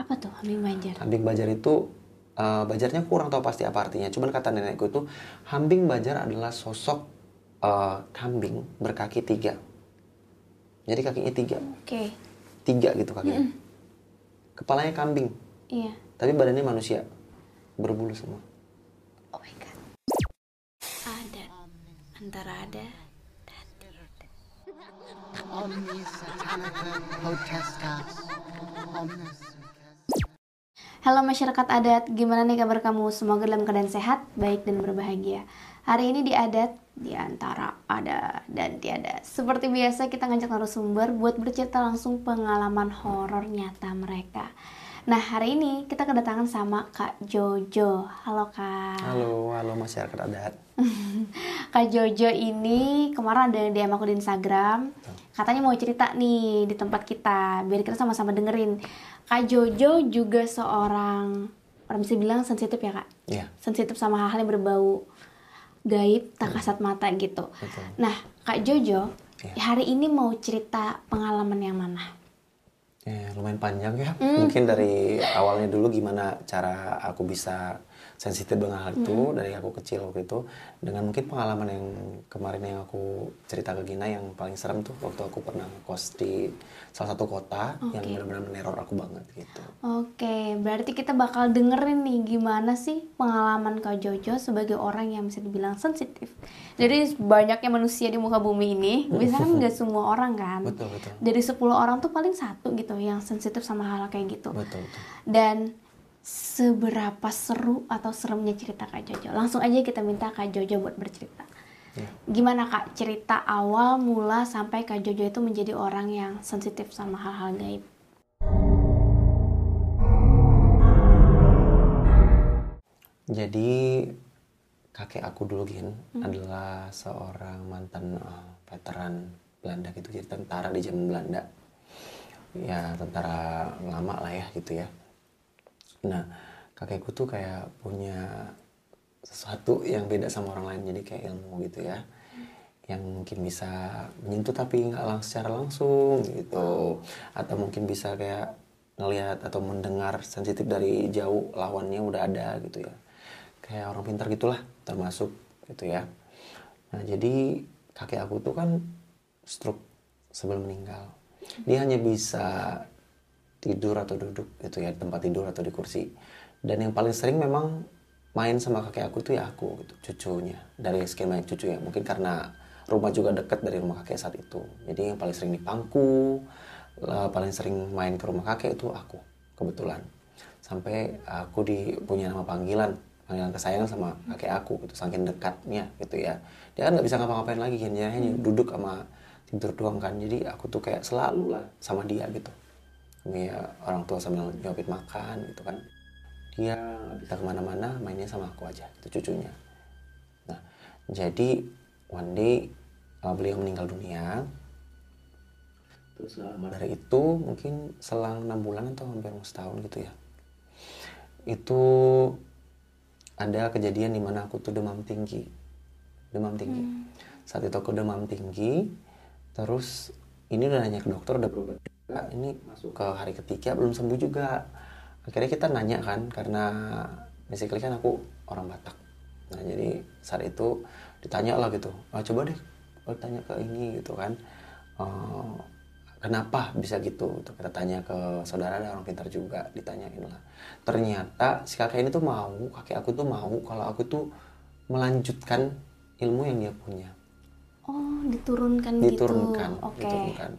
Apa tuh Hambing Banjar? Hambing Bajar itu uh, Bajarnya kurang tahu pasti apa artinya. Cuman kata nenekku itu Hambing Bajar adalah sosok uh, kambing berkaki tiga. Jadi kakinya tiga, Oke. tiga gitu kakinya. Kepalanya kambing, Iya. tapi badannya manusia, berbulu semua. Oh my god. Ada antara ada dan tidak. Omnis Halo masyarakat adat, gimana nih kabar kamu? Semoga dalam keadaan sehat, baik dan berbahagia. Hari ini di adat, di antara ada dan tiada. Seperti biasa kita ngajak narasumber buat bercerita langsung pengalaman horor nyata mereka. Nah hari ini kita kedatangan sama Kak Jojo. Halo Kak. Halo, halo masyarakat adat. Kak Jojo ini kemarin ada DM aku di Instagram Katanya mau cerita nih di tempat kita Biar kita sama-sama dengerin Kak Jojo juga seorang Orang bisa bilang sensitif ya kak Iya, Sensitif sama hal-hal yang berbau Gaib, tak kasat mata gitu betul. Nah Kak Jojo Iya. Hari ini mau cerita pengalaman yang mana? Ya, lumayan panjang ya. Mungkin dari awalnya dulu gimana cara aku bisa sensitif dengan hal itu dari aku kecil waktu itu dengan mungkin pengalaman yang kemarin yang aku cerita ke Gina yang paling serem tuh waktu aku pernah kos di salah satu kota yang benar-benar meneror aku banget gitu. Oke, berarti kita bakal dengerin nih gimana sih pengalaman Kak Jojo sebagai orang yang bisa dibilang sensitif. Jadi banyaknya manusia di muka bumi ini, biasanya kan nggak semua orang kan. Betul betul. Dari 10 orang tuh paling satu gitu yang sensitif sama hal kayak gitu. Betul betul. Dan seberapa seru atau seremnya cerita Kak Jojo? Langsung aja kita minta Kak Jojo buat bercerita. Ya. Gimana Kak cerita awal mula sampai Kak Jojo itu menjadi orang yang sensitif sama hal-hal gaib? Jadi kakek aku dulu Gin adalah seorang mantan eh, veteran Belanda gitu jadi tentara di zaman Belanda. Ya tentara lama lah ya gitu ya. Nah kakekku tuh kayak punya sesuatu yang beda sama orang lain jadi kayak ilmu gitu ya yang mungkin bisa menyentuh tapi nggak lang secara langsung gitu. Atau mungkin bisa kayak ngelihat atau mendengar sensitif dari jauh lawannya udah ada gitu ya. Kayak orang pintar gitulah termasuk gitu ya. Nah jadi kakek aku tuh kan stroke sebelum meninggal. Dia hanya bisa tidur atau duduk gitu ya di tempat tidur atau di kursi. Dan yang paling sering memang main sama kakek aku tuh ya aku gitu cucunya. Dari sekian banyak cucu ya mungkin karena rumah juga dekat dari rumah kakek saat itu. Jadi yang paling sering di pangku eh, paling sering main ke rumah kakek itu aku kebetulan. Sampai aku di punya nama panggilan panggilan kesayangan sama kakek aku gitu saking dekatnya gitu ya. Dia kan nggak bisa ngapa-ngapain lagi kan hanya duduk sama tidur doang kan. Jadi aku tuh kayak selalu lah sama dia gitu ya orang tua sambil nyopit makan gitu kan. Dia nggak bisa ke mana-mana mainnya sama aku aja itu cucunya. Nah jadi one day uh, beliau meninggal dunia. Terus selama dari itu mungkin selang enam bulan atau hampir setahun gitu ya. Itu ada kejadian di mana aku tuh demam tinggi. Demam tinggi. Saat itu aku demam tinggi terus ini udah nanya ke dokter udah berobat juga ini masuk ke hari ketiga belum sembuh juga. Akhirnya kita nanya kan karena basically kan aku orang Batak. Nah jadi saat itu ditanya lah gitu ah, coba deh oh, tanya ke ini gitu kan. "Eh, kenapa bisa gitu? Tuh, kita tanya ke saudara ada orang pintar juga ditanyain lah. Ternyata si kakek ini tuh mau kakek aku tuh mau kalau aku tuh melanjutkan ilmu yang dia punya. Oh, diturunkan, diturunkan gitu. Oke. diturunkan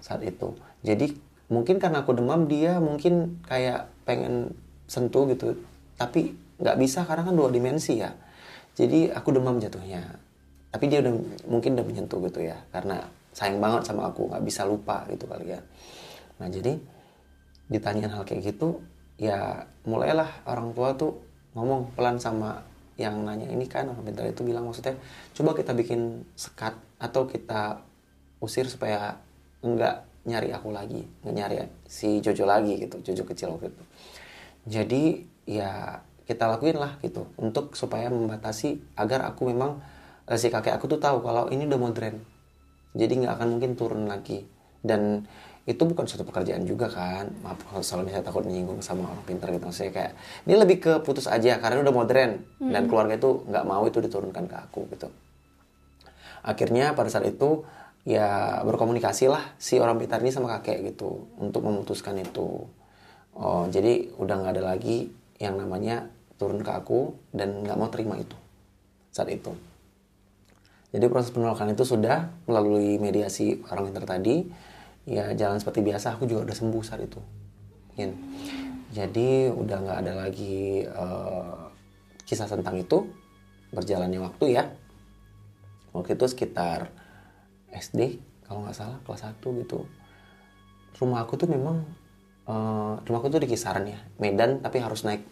saat itu jadi mungkin karena aku demam dia mungkin kayak pengen sentuh gitu. Tapi nggak bisa karena kan dua dimensi ya. Jadi aku demam jatuhnya. Tapi dia udah mungkin udah menyentuh gitu ya. Karena sayang banget sama aku nggak bisa lupa gitu kali ya. Nah jadi ditanyain hal kayak gitu ya mulailah orang tua tuh ngomong pelan sama yang nanya ini kan orang pintar itu bilang maksudnya coba kita bikin sekat atau kita usir supaya enggak nyari aku lagi nyari si Jojo lagi gitu Jojo kecil waktu itu. Jadi ya kita lakuin lah gitu untuk supaya membatasi agar aku memang eh, si kakek aku tuh tahu kalau ini udah modern jadi nggak akan mungkin turun lagi. Dan itu bukan suatu pekerjaan juga kan maaf kalau soal misalnya takut menyinggung sama orang pintar gitu. Maksudnya kayak ini lebih ke putus aja karena udah modern dan keluarga itu nggak mau itu diturunkan ke aku gitu. Akhirnya pada saat itu ya berkomunikasi lah si orang pintar ini sama kakek gitu untuk memutuskan itu. Oh jadi udah nggak ada lagi yang namanya turun ke aku dan nggak mau terima itu saat itu. Jadi proses penolakan itu sudah melalui mediasi orang pintar tadi. Ya jalan seperti biasa aku juga udah sembuh saat itu. Jadi udah nggak ada lagi eh, kisah tentang itu. Berjalannya waktu ya. Waktu itu sekitar SD kalau nggak salah kelas 1 gitu. Rumah aku tuh memang eh, rumah aku tuh di kisaran ya Medan tapi harus naik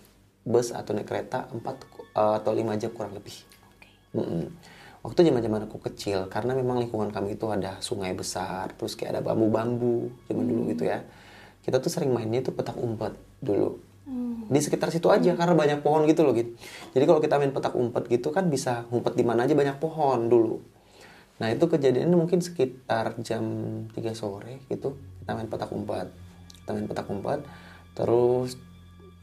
bus atau naik kereta 4 eh, atau 5 jam kurang lebih. Mm-mm. waktu zaman zaman aku kecil karena memang lingkungan kami itu ada sungai besar terus kayak ada bambu-bambu zaman dulu gitu ya. Kita tuh sering mainnya tuh petak umpet dulu. Di sekitar situ aja karena banyak pohon gitu loh gitu jadi kalau kita main petak umpet gitu kan bisa ngumpet di mana aja banyak pohon dulu nah itu kejadiannya mungkin sekitar jam 3 sore gitu kita main petak umpet kita main petak umpet terus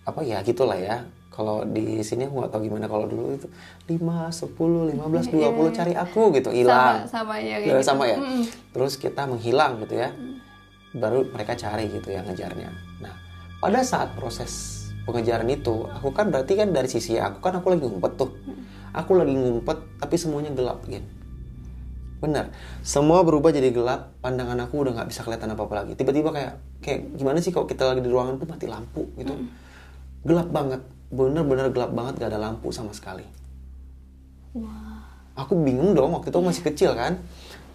apa ya gitulah ya kalau di sini aku nggak tahu gimana kalau dulu itu 5, 10, 15, 20 cari aku gitu hilang sama ya Ya, kayak gitu. sama ya. Terus kita menghilang gitu ya. Baru mereka cari gitu ya ngejarnya. Nah, pada saat proses pengejaran itu, aku kan berarti kan dari sisi aku kan aku lagi ngumpet tuh. Aku lagi ngumpet tapi semuanya gelap gitu. Benar. Semua berubah jadi gelap, pandangan aku udah nggak bisa kelihatan apa-apa lagi. Tiba-tiba kayak kayak gimana sih kalau kita lagi di ruangan tuh mati lampu gitu. Gelap banget. Bener-bener gelap banget gak ada lampu sama sekali. Aku bingung dong waktu itu masih kecil kan.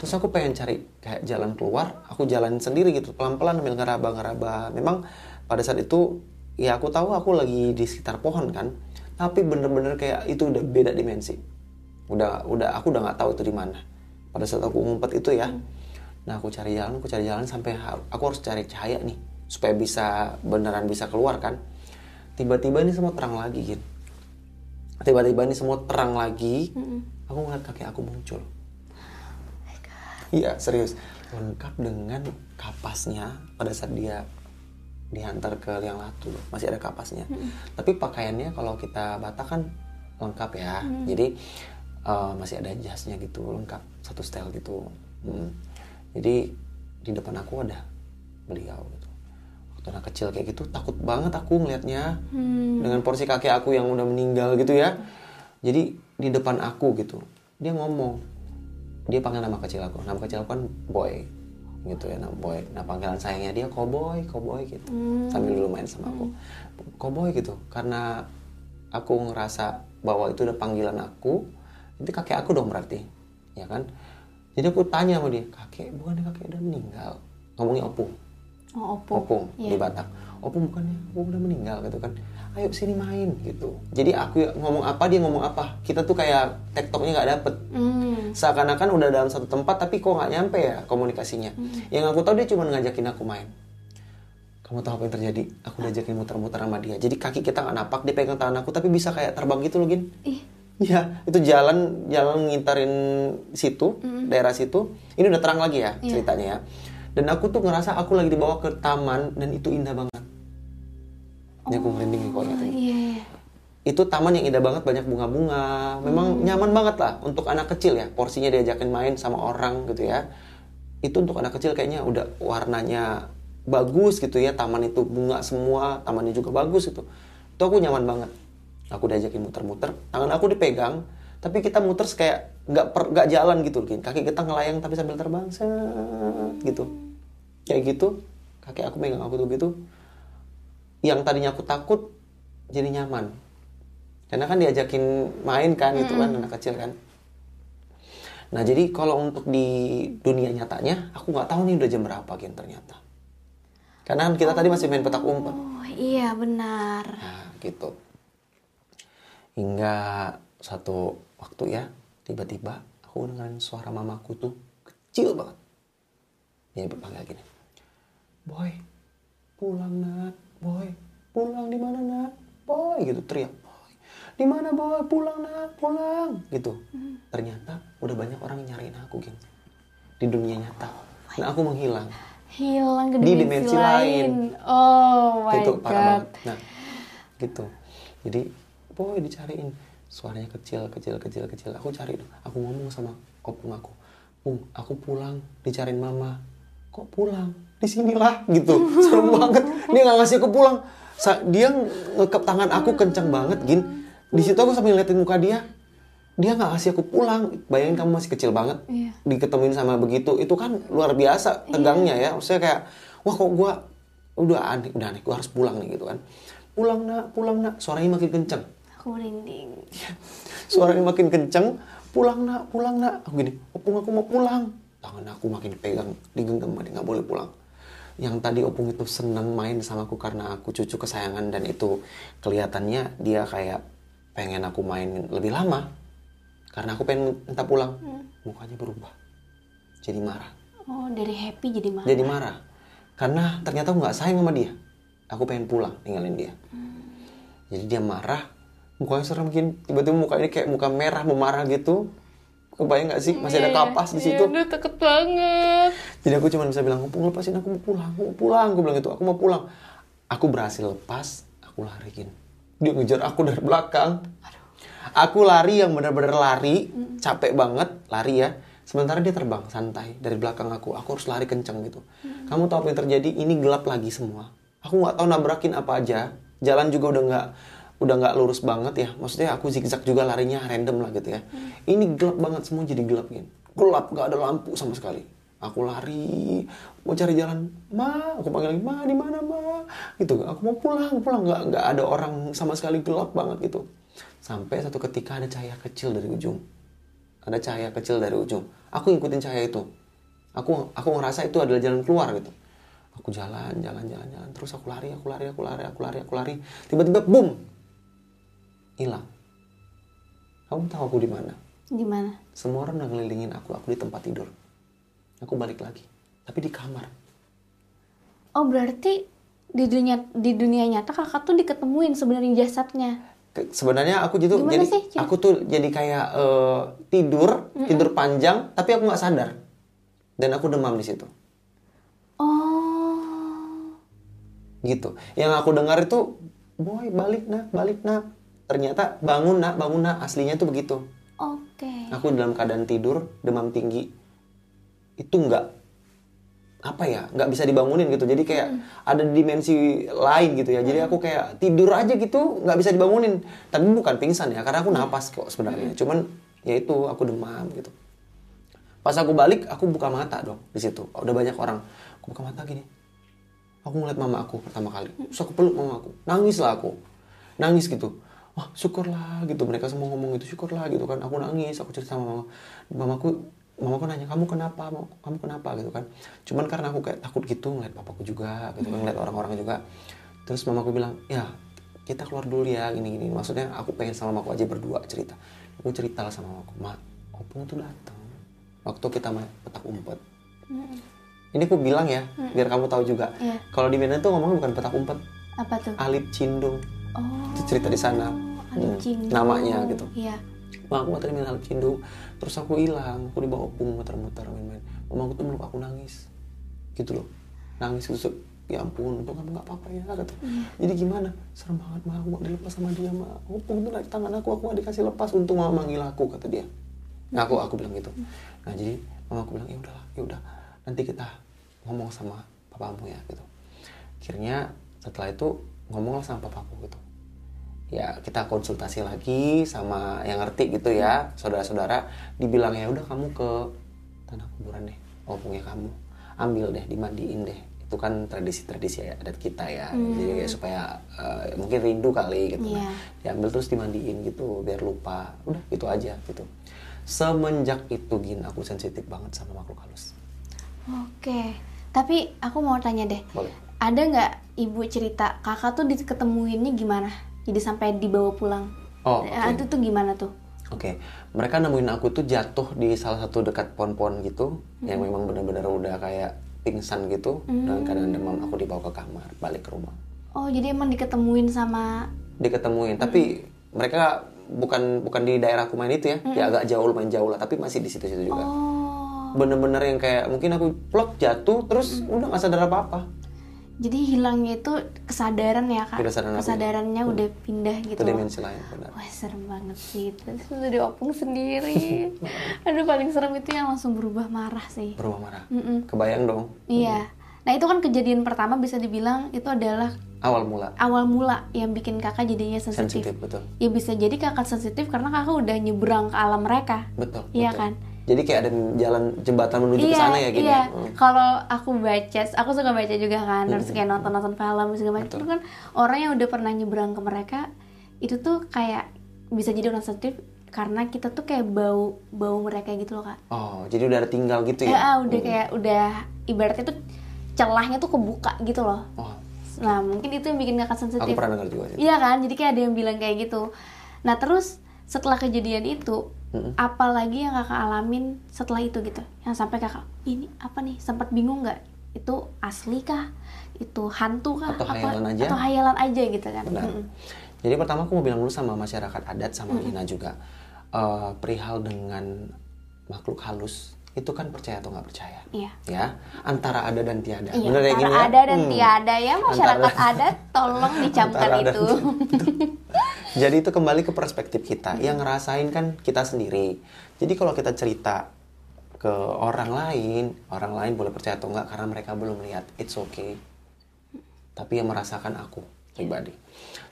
Terus aku pengen cari kayak jalan keluar aku jalan sendiri gitu pelan-pelan sambil ngeraba-ngeraba. Memang pada saat itu ya aku tahu aku lagi di sekitar pohon kan. Tapi bener-bener kayak itu udah beda dimensi. Udah udah aku udah nggak tahu itu di mana pada saat aku ngumpet itu ya. Nah aku cari jalan aku cari jalan sampai aku harus cari cahaya nih supaya bisa beneran bisa keluar kan. Tiba-tiba ini semua terang lagi gitu tiba-tiba ini semua terang lagi aku ngeliat kakek aku muncul. Iya serius. Lengkap dengan kapasnya pada saat dia diantar ke liang latu. Masih ada kapasnya. Tapi pakaiannya kalau kita Batak kan lengkap ya. Jadi eh, masih ada jasnya gitu lengkap satu style gitu. Mm. jadi di depan aku ada beliau gitu. Waktu anak kecil kayak gitu takut banget aku ngelihatnya dengan porsi kakek aku yang udah meninggal gitu ya. Jadi di depan aku gitu dia ngomong. Dia panggil nama kecil aku. Nama kecil aku kan boy gitu ya nama boy. Nah panggilan sayangnya dia cowboy cowboy gitu. Sambil dulu main sama aku. Cowboy gitu karena aku ngerasa bahwa itu udah panggilan aku itu kakek aku dong berarti ya kan? Jadi aku tanya sama dia kakek bukannya kakek udah meninggal. Ngomongnya opung. Oh, opung. opung Iya. di Batak. Opung bukannya opung udah meninggal gitu kan. Ayo sini main gitu. Jadi aku ngomong apa dia ngomong apa. Kita tuh kayak tektoknya nggak dapet. Hmm. seakan-akan udah dalam satu tempat tapi kok nggak nyampe ya komunikasinya. Yang aku tahu dia cuma ngajakin aku main. Kamu tahu apa yang terjadi? Aku diajakin muter-muter sama dia. Jadi kaki kita nggak napak dia pegang tangan aku tapi bisa kayak terbang gitu loh gin. Ih, Ya, itu jalan jalan ngintarin situ, daerah situ. Ini udah terang lagi ya ceritanya ya. Dan aku tuh ngerasa aku lagi dibawa ke taman dan itu indah banget. Ini aku merinding kalau ingat ini. iya, iya. Itu taman yang indah banget, banyak bunga-bunga. Memang nyaman banget lah untuk anak kecil ya. Porsinya diajakin main sama orang gitu ya. Itu untuk anak kecil kayaknya udah warnanya bagus gitu ya. Taman itu bunga semua, tamannya juga bagus gitu. Itu aku nyaman banget. Aku diajakin muter-muter, tangan aku dipegang, tapi kita muter kayak nggak per nggak jalan gitu, kaki kita ngelayang tapi sambil terbang, set, gitu. Kayak gitu, kaki aku megang aku tuh gitu. Yang tadinya aku takut jadi nyaman. Karena kan diajakin main kan gitu kan anak kecil kan. Nah jadi kalau untuk di dunia nyatanya, aku nggak tahu nih udah jam berapa Kin ternyata. Karena kan kita tadi masih main petak umpet. Oh, iya benar. Nah, gitu. Hingga satu waktu ya, tiba-tiba aku dengerin suara mamaku tuh kecil banget. Dia berpanggil gini. Boy, pulang nak, boy, pulang di mana nak, boy, gitu teriak. Boy, di mana boy, pulang nak, pulang, gitu. Ternyata udah banyak orang nyariin aku, gini. Di dunia nyata. Nah, aku menghilang. hilang ke Di dimensi, dimensi lain. lain. Oh my itu god. parah banget nah gitu jadi boy dicariin. Suaranya kecil kecil kecil kecil. Aku cari aku ngomong sama opung aku. Pung, aku pulang dicariin mama. Kok pulang? Di sinilah gitu. Serem banget. Dia nggak ngasih aku pulang. Sa- dia ngekep tangan aku kencang banget gin. Di situ aku sambil ngeliatin muka dia. Dia nggak ngasih aku pulang. Bayangin kamu masih kecil banget. Iya. diketemuin sama begitu. Itu kan luar biasa tegangnya ya. Maksudnya kayak wah kok gua udah aneh udah aneh gua harus pulang nih gitu kan. Pulang nak pulang nak. Suaranya makin kenceng Aku merinding. suaranya makin kenceng. Pulang nak. Pulang nak. Aku gini opung aku mau pulang. Tangan aku makin pegang digenggam dia nggak boleh pulang. Yang tadi opung itu seneng main sama aku karena aku cucu kesayangan dan itu kelihatannya dia kayak pengen aku main lebih lama. Karena aku pengen minta pulang. Mukanya berubah. Jadi marah. Oh, dari happy jadi marah. jadi marah. Karena ternyata aku nggak sayang sama dia. Aku pengen pulang ninggalin dia. Jadi dia marah mukanya serem mungkin tiba-tiba mukanya kayak muka merah memarah gitu. Kebayang nggak sih? Masih ada kapas di situ. Aduh, takut banget. jadi aku cuma bisa bilang opung lepasin aku mau pulang aku mau pulang. Aku bilang gitu aku mau pulang. Aku berhasil lepas aku lariin. Dia ngejar aku dari belakang. Aku lari yang benar-benar lari capek banget lari ya. Sementara dia terbang santai dari belakang aku. Aku harus lari kenceng gitu. Kamu tahu apa yang terjadi? Ini gelap lagi semua. Aku nggak tahu nabrakin apa aja. Jalan juga udah nggak udah nggak lurus banget ya. Maksudnya aku zigzag juga larinya random lah gitu ya. Ini gelap banget semua jadi gelap gini gelap nggak ada lampu sama sekali. Aku lari mau cari jalan ma aku panggil lagi ma di mana ma? Gitu. Aku mau pulang pulang. Nggak nggak ada orang sama sekali gelap banget gitu. Sampai satu ketika ada cahaya kecil dari ujung. Ada cahaya kecil dari ujung. Aku ngikutin cahaya itu. Aku aku ngerasa itu adalah jalan keluar gitu. Aku jalan jalan jalan jalan. Terus aku lari aku lari aku lari aku lari aku lari. Tiba-tiba boom hilang. Kamu tahu aku di mana? Di mana? semua orang udah ngelilingin aku aku di tempat tidur. Aku balik lagi tapi di kamar. Oh, berarti di dunia di dunia nyata kakak tuh diketemuin sebenarnya jasadnya. Ke- sebenarnya aku gitu Gimana jadi sih, aku tuh jadi kayak eh, tidur tidur panjang tapi aku nggak sadar. Dan aku demam di situ. Oh. gitu. Yang aku dengar itu boy balik nak balik nak ternyata bangun nak bangun nak aslinya tuh begitu. Oke. aku dalam keadaan tidur demam tinggi itu nggak apa ya nggak bisa dibangunin gitu. Jadi kayak ada dimensi lain gitu ya. Jadi aku kayak tidur aja gitu nggak bisa dibangunin. Tapi bukan pingsan ya karena aku napas kok sebenarnya. Cuman ya itu aku demam gitu. Pas aku balik aku buka mata dong di situ. Udah banyak orang. Aku buka mata gini. Aku ngeliat mama aku pertama kali. Terus aku peluk mama aku. Nangis lah aku. Nangis gitu wah syukurlah gitu. Mereka semua ngomong gitu syukurlah gitu kan. Aku nangis aku cerita sama mama mamaku mamaku nanya kamu kenapa? Kamu kenapa? Gitu kan. Cuman karena aku kayak takut gitu ngeliat papaku juga gitu kan ngeliat orang-orang juga. Terus mamaku bilang ya kita keluar dulu ya gini gini maksudnya aku pengen sama mamaku aja berdua cerita. Aku cerita lah sama mamaku ma opung tuh datang waktu kita main petak umpet. Ini aku bilang ya biar kamu tahu juga. Iya. kalau di Medan tuh ngomongnya bukan petak umpet. Apa tuh? alit cindung. Oh. itu cerita di sana Hmm, namanya gitu. Iya. Ma, aku tadi main alit cindung terus aku hilang aku dibawa opung muter-muter main-main. Mama aku tuh meluk aku nangis. Gitu loh. Nangis gitu ya ampun untung kamu nggak apa-apa ya kata. Jadi gimana? Serem banget mah aku nggak dilepas sama dia mah opung tuh naik tangan aku aku nggak dikasih lepas. Untung mama manggil aku kata dia. Nah aku aku bilang gitu. Nah jadi mama aku bilang ya udahlah ya udah. Nanti kita ngomong sama papamu ya gitu. Akhirnya setelah itu ngomonglah sama papaku gitu ya kita konsultasi lagi sama yang ngerti gitu ya saudara-saudara dibilang ya udah kamu ke tanah kuburan deh opungnya kamu ambil deh dimandiin deh itu kan tradisi-tradisi adat kita ya jadi kayak supaya eh, mungkin rindu kali gitu Iya. diambil terus dimandiin gitu biar lupa udah gitu aja gitu semenjak itu gin aku sensitif banget sama makhluk halus Oke. Tapi aku mau tanya deh. boleh Ada nggak ibu cerita kakak tuh diketemuinnya gimana? Jadi sampai dibawa pulang. Oh, Nah, oke. Itu tuh gimana tuh? Oke, mereka nemuin aku tuh jatuh di salah satu dekat pohon-pohon gitu, yang memang benar-benar udah kayak pingsan gitu, dan keadaan demam aku dibawa ke kamar, balik ke rumah, Oh, jadi emang diketemuin sama diketemuin. Tapi mereka bukan bukan di daerah aku main itu ya, ya agak jauh lumayan jauh lah, tapi masih di situ-situ juga. Oh, bener-bener yang kayak mungkin aku plok jatuh terus udah nggak sadar apa apa Jadi hilangnya itu kesadaran ya kak. Kesadaran aku. Kesadarannya udah pindah gitu. itu loh. dimensi lain benar Wah serem banget sih itu. Terus udah diopung sendiri. Aduh paling serem itu yang langsung berubah marah sih. berubah marah Mm-mm. kebayang dong Iya. Nah itu kan kejadian pertama bisa dibilang itu adalah awal mula awal mula yang bikin kakak jadinya sensitif. sensitif betul Ya bisa jadi kakak sensitif karena kakak udah nyebrang ke alam mereka. betul Iya betul. kan? Jadi kayak ada jalan jembatan menuju ke sana ya gini iya. ya? Hmm. Kalau aku baca, aku suka baca juga kan, terus kayak nonton-nonton film segala macam. Itu kan orang yang udah pernah nyebrang ke mereka, itu tuh kayak bisa jadi orang sensitif karena kita tuh kayak bau bau mereka gitu loh kak. oh jadi udah ada tinggal gitu Ya, ya ah, udah kayak udah ibaratnya tuh celahnya tuh kebuka gitu loh. oh Nah mungkin itu yang bikin kakak sensitif. aku pernah dengar juga sih Iya kan, jadi kayak ada yang bilang kayak gitu. Nah terus setelah kejadian itu, Mm-mm. apalagi yang kakak alamin setelah itu gitu, yang sampai kakak ini apa nih, sempat bingung nggak? Itu asli kah? Itu hantu kah? Atau hayalan aja? Atau hayalan aja gitu kan? Benar. Mm-mm. Jadi pertama aku mau bilang dulu sama masyarakat adat sama Hmm. Gina juga eh, perihal dengan makhluk halus itu kan percaya atau nggak percaya Iya. ya antara ada dan tiada Iya, Bener ya Gina ya? ada dan Hmm. tiada ya masyarakat Antara- adat tolong dicamkan itu. Jadi itu kembali ke perspektif kita. Yang ngerasain kan kita sendiri. Jadi kalau kita cerita ke orang lain, orang lain boleh percaya atau enggak karena mereka belum lihat. It's okay. Tapi yang merasakan aku pribadi.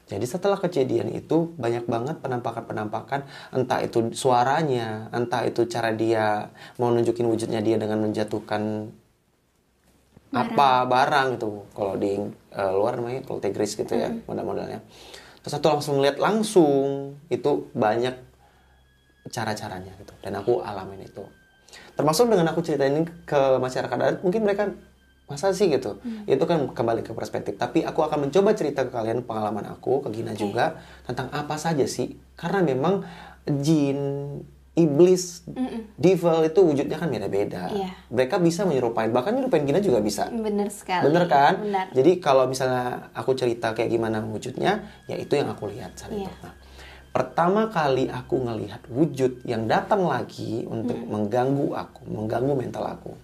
Jadi setelah kejadian itu banyak banget penampakan-penampakan entah itu suaranya, entah itu cara dia mau nunjukin wujudnya dia dengan menjatuhkan apa barang. itu kalau di eh, luar namanya kalau Tigris gitu ya model-modelnya. Terus satu langsung lihat langsung itu banyak cara-caranya gitu. Dan aku alamin itu. Termasuk dengan aku ceritain ini ke masyarakat adat mungkin mereka masa sih gitu itu kan kembali ke perspektif tapi aku akan mencoba cerita ke kalian pengalaman aku ke Gina juga tentang apa saja sih karena memang jin iblis devil itu wujudnya kan beda-beda Iya. mereka bisa menyerupai bahkan menyerupain Gina juga bisa Bener sekali. Bener kan? Benar. Jadi kalau misalnya aku cerita kayak gimana wujudnya, ya itu yang aku lihat saat itu. Iya. Nah, pertama kali aku ngelihat wujud yang datang lagi untuk Hmm. mengganggu aku, mengganggu mental aku,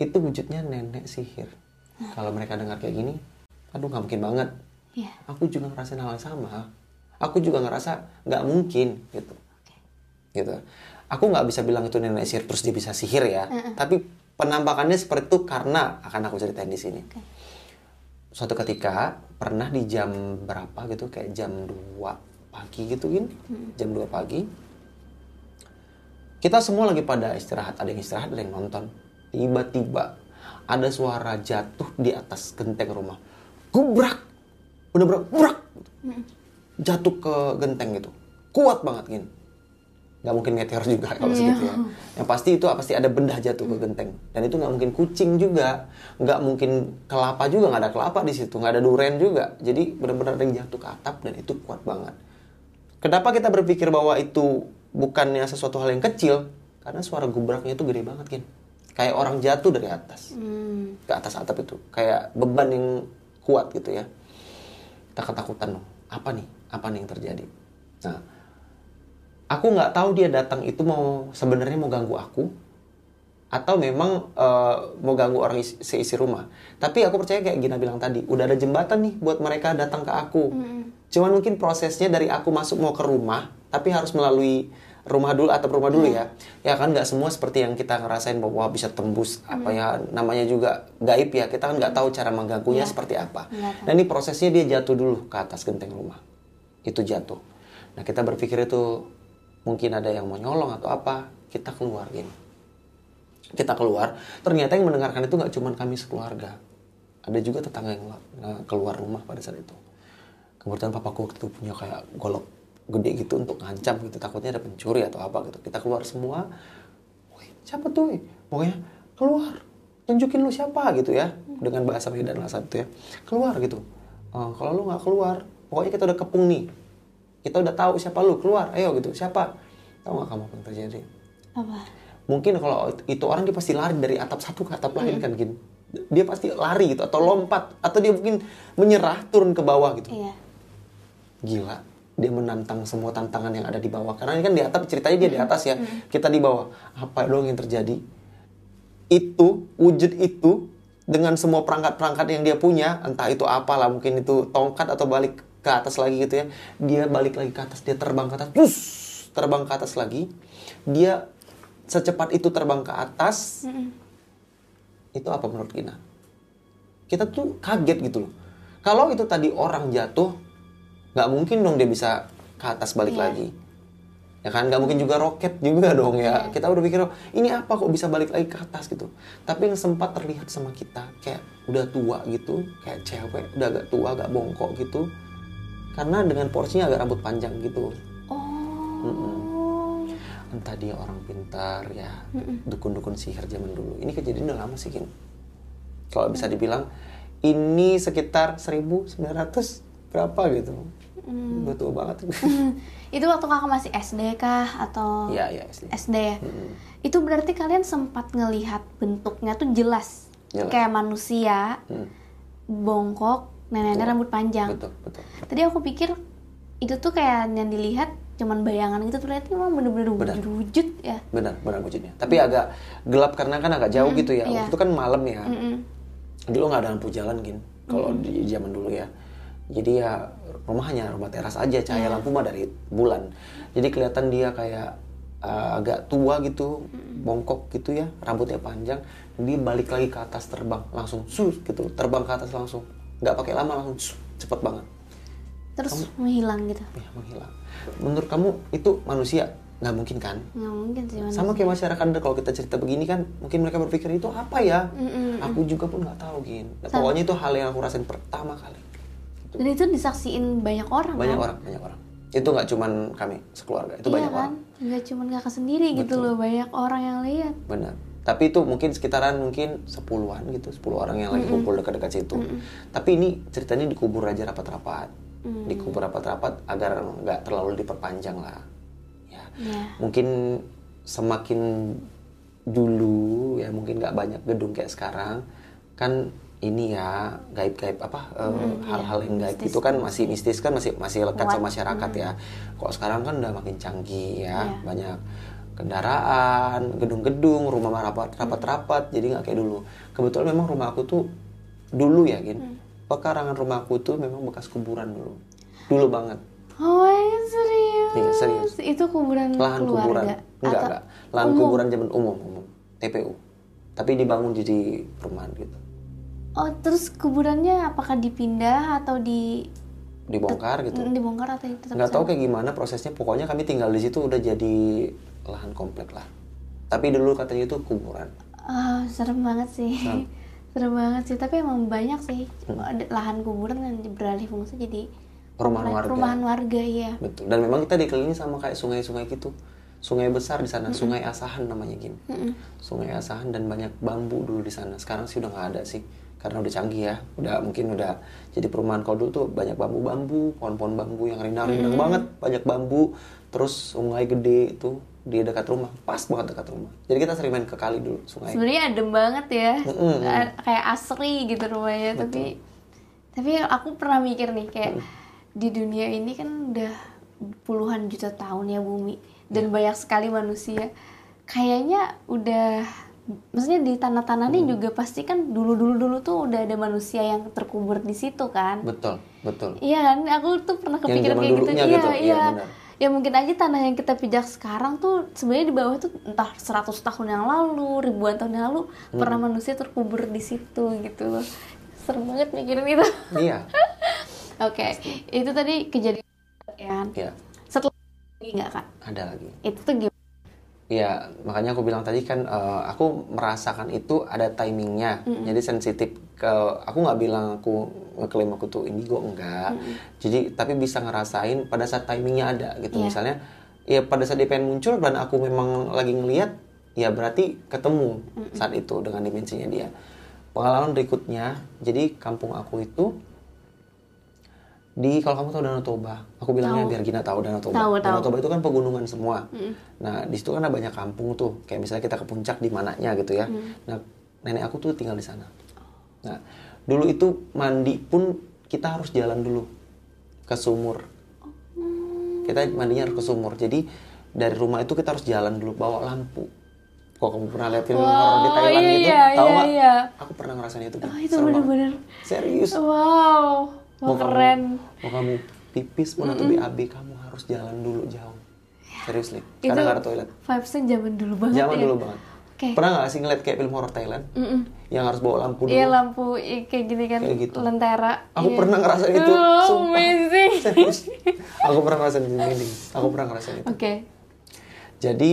itu wujudnya nenek sihir. Hmm. Kalau mereka dengar kayak gini, aduh nggak mungkin banget. Iya. Aku juga ngerasain hal yang sama. Aku juga ngerasa nggak mungkin gitu gitu. Aku nggak bisa bilang itu nenek sihir terus dia bisa sihir ya, tapi penampakannya seperti itu karena akan aku ceritain di sini. Oke. Suatu ketika pernah di jam berapa gitu kayak jam 2 pagi gitu kan, jam 2 pagi. Kita semua lagi pada istirahat, ada yang istirahat, ada yang nonton. Tiba-tiba ada suara jatuh di atas genteng rumah. Gubrak. Bener-bener gubrak. Jatuh ke genteng gitu. Kuat banget gini nggak mungkin meteor juga kalau Iya. segitu ya. Yang pasti itu pasti ada benda jatuh ke genteng dan itu nggak mungkin kucing juga, nggak mungkin kelapa juga nggak ada kelapa di situ, nggak ada duren juga. Jadi benar-benar ada yang jatuh ke atap dan itu kuat banget. Kenapa kita berpikir bahwa itu bukannya sesuatu hal yang kecil? Karena suara gubraknya itu gede banget kan. Kayak orang jatuh dari atas Hmm. ke atas atap itu, kayak beban yang kuat gitu ya. Kita ketakutan dong. Apa nih? Apa nih yang terjadi? Nah, aku nggak tahu dia datang itu mau sebenarnya mau ganggu aku atau memang eh, mau ganggu orang isi, seisi rumah. Tapi aku percaya kayak Gina bilang tadi, udah ada jembatan nih buat mereka datang ke aku. Cuman mungkin prosesnya dari aku masuk mau ke rumah, tapi harus melalui rumah dulu atau rumah dulu ya. Ya kan nggak semua seperti yang kita ngerasain bahwa bisa tembus apa ya namanya juga gaib ya. Kita kan nggak tahu cara mengganggunya seperti apa. Nah ini prosesnya dia jatuh dulu ke atas genteng rumah. Itu jatuh. Nah kita berpikir itu mungkin ada yang mau nyolong atau apa. Kita keluar gini. Kita keluar. Ternyata yang mendengarkan itu nggak cuma kami sekeluarga. Ada juga tetangga yang keluar rumah pada saat itu. Kemudian papaku waktu itu punya kayak golok gede gitu untuk ngancam gitu. Takutnya ada pencuri atau apa gitu. Kita keluar semua. Woi, siapa tuh? Pokoknya keluar. Tunjukin lu siapa gitu ya. Dengan bahasa Medan lah saat itu ya. Keluar gitu. "Eh, kalau lu nggak keluar, pokoknya kita udah kepung nih. Kita udah tahu siapa lu, keluar. Ayo gitu. Siapa? Tahu nggak kamu apa yang terjadi? Apa? Mungkin kalau itu orang dia pasti lari dari atap satu ke atap lain kan gini. Dia pasti lari gitu atau lompat atau dia mungkin menyerah turun ke bawah gitu Iya. gila dia menantang semua tantangan yang ada di bawah. Karena ini kan di atas ceritanya dia di atas ya. Kita di bawah. Apa dong yang terjadi? Itu wujud itu dengan semua perangkat-perangkat yang dia punya entah itu apalah mungkin itu tongkat atau balik ke atas lagi gitu ya. Dia balik lagi ke atas dia terbang ke atas terus terbang ke atas lagi. Dia secepat itu terbang ke atas itu apa menurut Gina? Kita tuh kaget gitu loh. Kalau itu tadi orang jatuh nggak mungkin dong dia bisa ke atas balik Iya. lagi. Ya kan? Nggak mungkin juga roket juga dong ya. Kita udah pikir "Oh, ini apa kok bisa balik lagi ke atas? gitu. Tapi yang sempat terlihat sama kita kayak udah tua gitu kayak cewek udah agak tua agak bongkok gitu karena dengan porsinya agak rambut panjang gitu. Oh. entah dia orang pintar ya dukun-dukun sihir zaman dulu. Ini kejadian udah lama sih Gin kalau bisa dibilang ini sekitar 1900 berapa gitu udah tua banget Itu waktu kakak masih SD kah atau Iya, iya, SD. SD ya? Itu berarti kalian sempat ngelihat bentuknya tuh jelas, Jelas. kayak manusia, Hmm. bongkok, neneknya rambut panjang. betul betul Tadi aku pikir itu tuh kayak yang dilihat cuman bayangan gitu ternyata emang bener-bener wujud ya. benar benar wujudnya tapi agak gelap karena kan agak jauh gitu ya iya. waktu itu kan malam ya Mm-mm. dulu nggak ada lampu jalan gin kalau di zaman dulu ya jadi ya rumah hanya rumah teras aja cahaya lampu mah dari bulan. Jadi kelihatan dia kayak uh, agak tua gitu bongkok gitu ya rambutnya panjang. Dia balik lagi ke atas terbang langsung sus gitu. Terbang ke atas langsung. Nggak pakai lama langsung sus, cepet banget. Terus menghilang gitu. ya menghilang. Menurut kamu itu manusia? Nggak mungkin kan? Nggak mungkin sih manusia. sama kayak masyarakat kalau kita cerita begini kan mungkin mereka berpikir itu apa ya? Mm-mm. aku juga pun nggak tahu gin. Nah, pokoknya itu hal yang aku rasain pertama kali Dan itu disaksiin banyak orang banyak kan? orang banyak orang. Itu nggak cuman kami sekeluarga itu iya banyak kan? orang. Nggak cuman kakak sendiri gitu loh, banyak orang yang lihat. benar. Tapi itu mungkin sekitaran mungkin sepuluhan gitu 10 orang yang lagi kumpul dekat-dekat situ. Tapi ini ceritanya dikubur aja rapat-rapat. Dikubur rapat-rapat agar nggak terlalu diperpanjang lah. Ya. Ya. mungkin semakin dulu ya mungkin nggak banyak gedung kayak sekarang kan ini ya gaib-gaib apa eh, hal-hal yang gaib itu kan masih mistis kan masih masih lekat sama masyarakat ya. Kok sekarang kan udah makin canggih ya Iya. banyak kendaraan gedung-gedung rumah rapat rapat-rapat jadi nggak kayak dulu. Kebetulan memang rumah aku tuh dulu ya gin. Pekarangan rumahku tuh memang bekas kuburan dulu. Dulu banget. Oh ya serius? Iya, serius. Itu kuburan lahan keluarga? kuburan. Enggak enggak lahan umum? kuburan zaman umum umum. TPU tapi dibangun jadi perumahan gitu Oh terus kuburannya apakah dipindah atau di dibongkar gitu? dibongkar atau tetap nggak tahu kayak gimana prosesnya. Pokoknya kami tinggal di situ udah jadi lahan komplek lah. Tapi dulu katanya itu kuburan. Ah, serem banget sih. Serem. serem banget sih, tapi emang banyak sih. Hmm. lahan kuburan yang beralih fungsi jadi Perumahan komplek- warga. Perumahan warga iya. betul. Dan memang kita dikelilingi sama kayak sungai-sungai gitu. Sungai besar di sana. Sungai Asahan namanya gini sungai Asahan dan banyak bambu dulu di sana. Sekarang sih udah nggak ada sih karena udah canggih ya. Udah mungkin udah jadi perumahan kalau dulu tuh banyak bambu-bambu pohon-pohon bambu yang rindang-rindang banget banyak bambu. Terus sungai gede itu di dekat rumah pas banget dekat rumah. Jadi kita sering main ke kali dulu sungai. Sebenarnya adem banget ya. A- kayak asri gitu rumahnya. Tapi tapi aku pernah mikir nih kayak di dunia ini kan udah puluhan juta tahun ya bumi dan banyak sekali manusia. Kayaknya udah maksudnya di tanah-tanah ini juga pasti kan dulu-dulu dulu tuh udah ada manusia yang terkubur di situ kan. betul betul Iya kan, aku tuh pernah kepikiran kayak gitu. Iya, gitu, iya, benar. Ya mungkin aja tanah yang kita pijak sekarang tuh sebenarnya di bawah tuh entah 100 tahun yang lalu, ribuan tahun yang lalu pernah Hmm. manusia terkubur di situ gitu loh. Serem banget mikirin itu. iya Oke, itu tadi kejadian ya. iya Setelah lagi nggak kak? ada lagi Itu tuh gimana? Iya, makanya aku bilang tadi kan eh, aku merasakan itu ada timingnya, jadi sensitif ke aku nggak bilang aku ngeklaim aku tuh indigo enggak, jadi tapi bisa ngerasain pada saat timingnya ada gitu, Iya. misalnya ya pada saat dia pengen muncul dan aku memang lagi ngeliat, ya berarti ketemu saat itu dengan dimensinya dia. Pengalaman berikutnya, jadi kampung aku itu di kalau kamu tahu Danau Toba, aku bilangnya Tahu. biar Gina tahu Danau Toba. Tahu, Danau tahu. Toba itu kan pegunungan semua. Nah di situ kan ada banyak kampung tuh, kayak misalnya kita ke puncak di mananya gitu ya. Nah nenek aku tuh tinggal di sana. Nah dulu itu mandi pun kita harus jalan dulu ke sumur. Kita mandinya harus ke sumur. Jadi dari rumah itu kita harus jalan dulu bawa lampu. kok kamu pernah lihat film horor di Wow, Thailand iya, gitu iya, tahu iya, iya. aku pernah ngerasain itu. Oh, itu bener-bener. serius Wow, wah keren. kamu, mau kamu pipis pun atau BAB kamu harus jalan dulu jauh serius nih Itu nggak ada toilet Vibesnya zaman dulu banget zaman ya. dulu banget Oke. pernah nggak sih ngeliat kayak film horor Thailand Mm-mm. yang harus bawa lampu dulu Iya lampu kayak gini kan, Kayak gitu. lentera. Aku Iya. pernah ngerasain itu, Oh, sumpah. amazing. Serius. aku pernah ngerasain itu aku pernah ngerasain itu Oke. jadi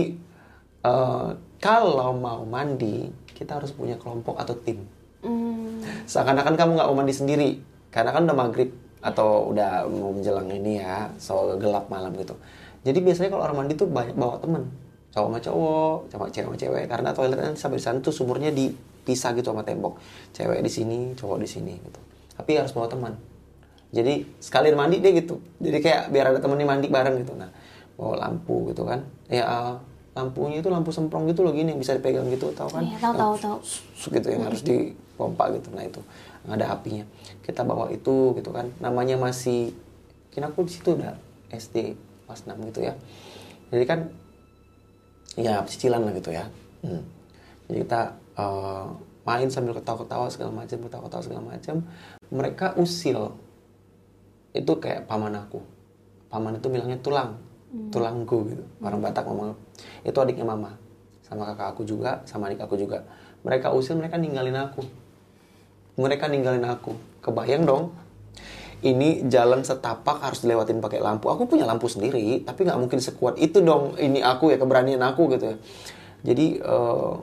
eh, kalau mau mandi kita harus punya kelompok atau tim Hmm. seakan-akan kamu nggak mau mandi sendiri karena kan udah maghrib atau udah mau menjelang ini ya so gelap malam gitu. Jadi biasanya kalau orang mandi tuh banyak bawa temen cowok sama cowok sama cewek sama cewek. Karena toiletnya sampai di sana tuh sumurnya dipisah gitu sama tembok. Cewek di sini cowok di sini gitu. Tapi harus bawa teman. Jadi sekalian mandi deh gitu. Jadi kayak biar ada temennya mandi bareng gitu. Nah bawa lampu gitu kan. Ya lampunya itu lampu semprong gitu loh gini yang bisa dipegang gitu tahu kan? Iya, tahu, tahu, tahu. Gitu yang harus dipompa gitu. Nah itu ada apinya. Kita bawa itu gitu kan. Namanya masih kira aku di situ udah SD kelas 6 gitu ya. Jadi kan ya cicilan lah gitu ya. Hmm. jadi kita eh, main sambil ketawa-ketawa segala macam ketawa-ketawa segala macam. Mereka usil. Itu kayak paman aku. Paman itu bilangnya tulang. Tulangku gitu. Orang Batak ngomong itu adiknya mama. Sama kakak aku juga sama adik aku juga. Mereka usil mereka ninggalin aku mereka ninggalin aku. Kebayang dong? Ini jalan setapak harus dilewatin pakai lampu. Aku punya lampu sendiri tapi nggak mungkin sekuat itu dong. Ini aku ya keberanian aku gitu ya. Jadi eh,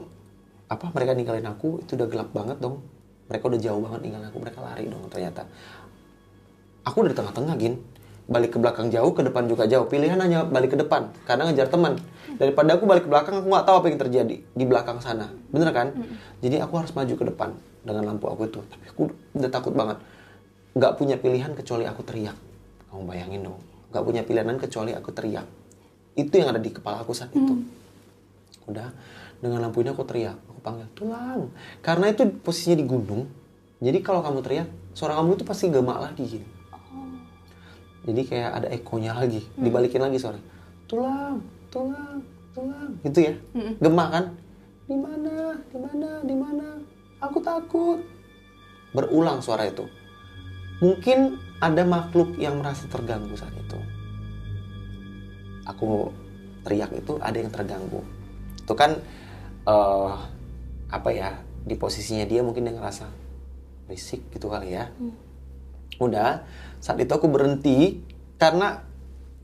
apa mereka ninggalin aku itu udah gelap banget dong. Mereka udah jauh banget ninggalin aku mereka lari dong ternyata. Aku udah di tengah-tengah gin balik ke belakang jauh ke depan juga jauh. Pilihan hanya balik ke depan karena ngejar teman. Daripada aku balik ke belakang aku nggak tahu apa yang terjadi di belakang sana. Bener kan? Jadi aku harus maju ke depan dengan lampu aku itu. Tapi aku udah takut banget. Nggak punya pilihan kecuali aku teriak. Kamu bayangin dong. Nggak punya pilihan kecuali aku teriak. Itu yang ada di kepala aku saat itu. Udah dengan lampu ini aku teriak. Aku panggil tulang. Karena itu posisinya di gunung. Jadi kalau kamu teriak suara kamu itu pasti gemak lagi. gitu jadi kayak ada ekonya lagi. Dibalikin lagi suara tulang tulang tulang. Gitu ya. Gemak kan? Di mana? Di mana? Di mana? Aku takut. Berulang suara itu. Mungkin ada makhluk yang merasa terganggu saat itu. Aku teriak itu ada yang terganggu. Itu kan eh apa ya di posisinya dia mungkin dia ngerasa berisik gitu kali ya. Udah saat itu aku berhenti karena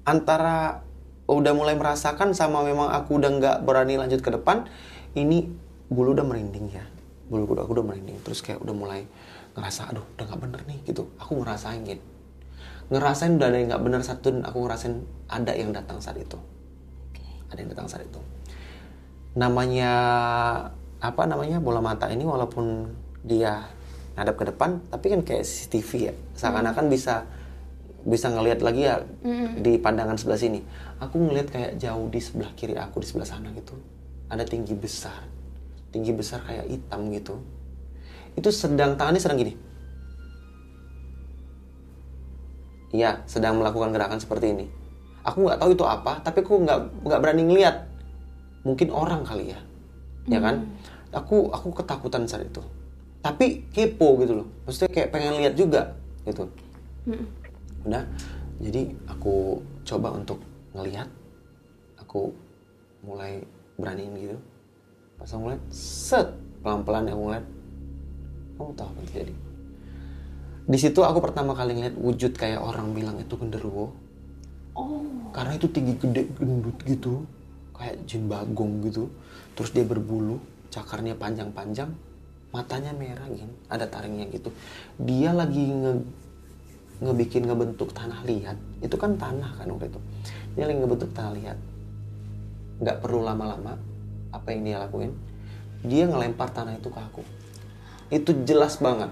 antara udah mulai merasakan sama memang aku udah nggak berani lanjut ke depan ini bulu udah merinding ya. Bulu kuda aku udah merinding terus kayak udah mulai ngerasa aduh udah nggak bener nih gitu. Aku ngerasain gitu ngerasain udah ada yang nggak bener satu dan aku ngerasain ada yang datang saat itu. Ada yang datang saat itu. Namanya apa namanya bola mata ini walaupun dia ngadap ke depan tapi kan kayak CCTV ya. Seakan-akan bisa bisa ngelihat lagi ya di pandangan sebelah sini. Aku ngelihat kayak jauh di sebelah kiri aku di sebelah sana gitu. Ada tinggi besar. Tinggi besar kayak hitam gitu. Itu sedang tangannya sedang gini. Iya, sedang melakukan gerakan seperti ini. Aku nggak tahu itu apa, tapi aku nggak nggak berani ngeliat. Mungkin orang kali ya, ya kan? Aku aku ketakutan saat itu. Tapi kepo gitu loh. Maksudnya kayak pengen lihat juga gitu. Udah, jadi aku coba untuk ngelihat. Aku mulai beraniin gitu. Pas aku ngeliat, set pelan-pelan aku ngeliat. Kamu tahu apa terjadi? Di situ aku pertama kali ngeliat wujud kayak orang bilang itu genderuwo. Oh. Karena itu tinggi gede gendut gitu. Kayak jin bagong gitu. Terus dia berbulu, cakarnya panjang-panjang, matanya merah gitu. Ada taringnya gitu. Dia lagi nge ngebikin ngebentuk tanah liat. Itu kan tanah kan waktu itu. Dia lagi ngebentuk tanah liat. Nggak perlu lama-lama apa yang dia lakuin. Dia ngelempar tanah itu ke aku. Itu jelas banget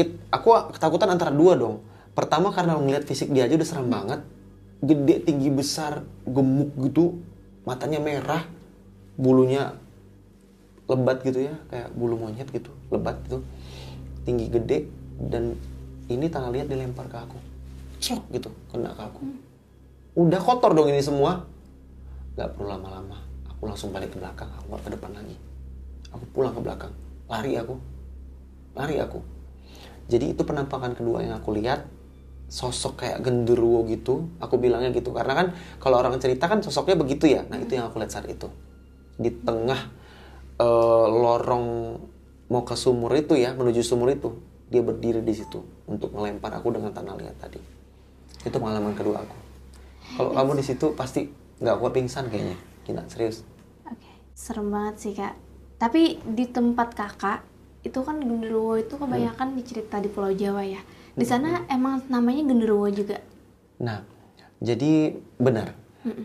Kit- aku ketakutan antara dua dong. Pertama karena ngeliat fisik dia aja udah serem banget. Gede, tinggi besar, gemuk gitu, matanya merah, bulunya lebat gitu ya, kayak bulu monyet gitu, lebat gitu. Tinggi gede dan ini tangan liat dilempar ke aku. Cok gitu, kena ke aku. Udah kotor dong ini semua. Gak perlu lama-lama. Aku aku langsung balik ke belakang aku nggak ke depan lagi aku pulang ke belakang lari aku lari aku jadi itu penampakan kedua yang aku lihat sosok kayak genderuwo gitu aku bilangnya gitu karena kan kalau orang cerita kan sosoknya begitu ya nah itu yang aku lihat saat itu di tengah eh, lorong mau ke sumur itu ya menuju sumur itu dia berdiri di situ untuk melempar aku dengan tanah liat tadi itu pengalaman kedua aku kalau kamu di situ pasti nggak kuat pingsan kayaknya Gila, serius Oke, serem banget sih kak. Tapi di tempat kakak itu kan genderuwo itu kebanyakan dicerita di Pulau Jawa ya. Di sana emang namanya genderuwo juga. Nah, jadi benar.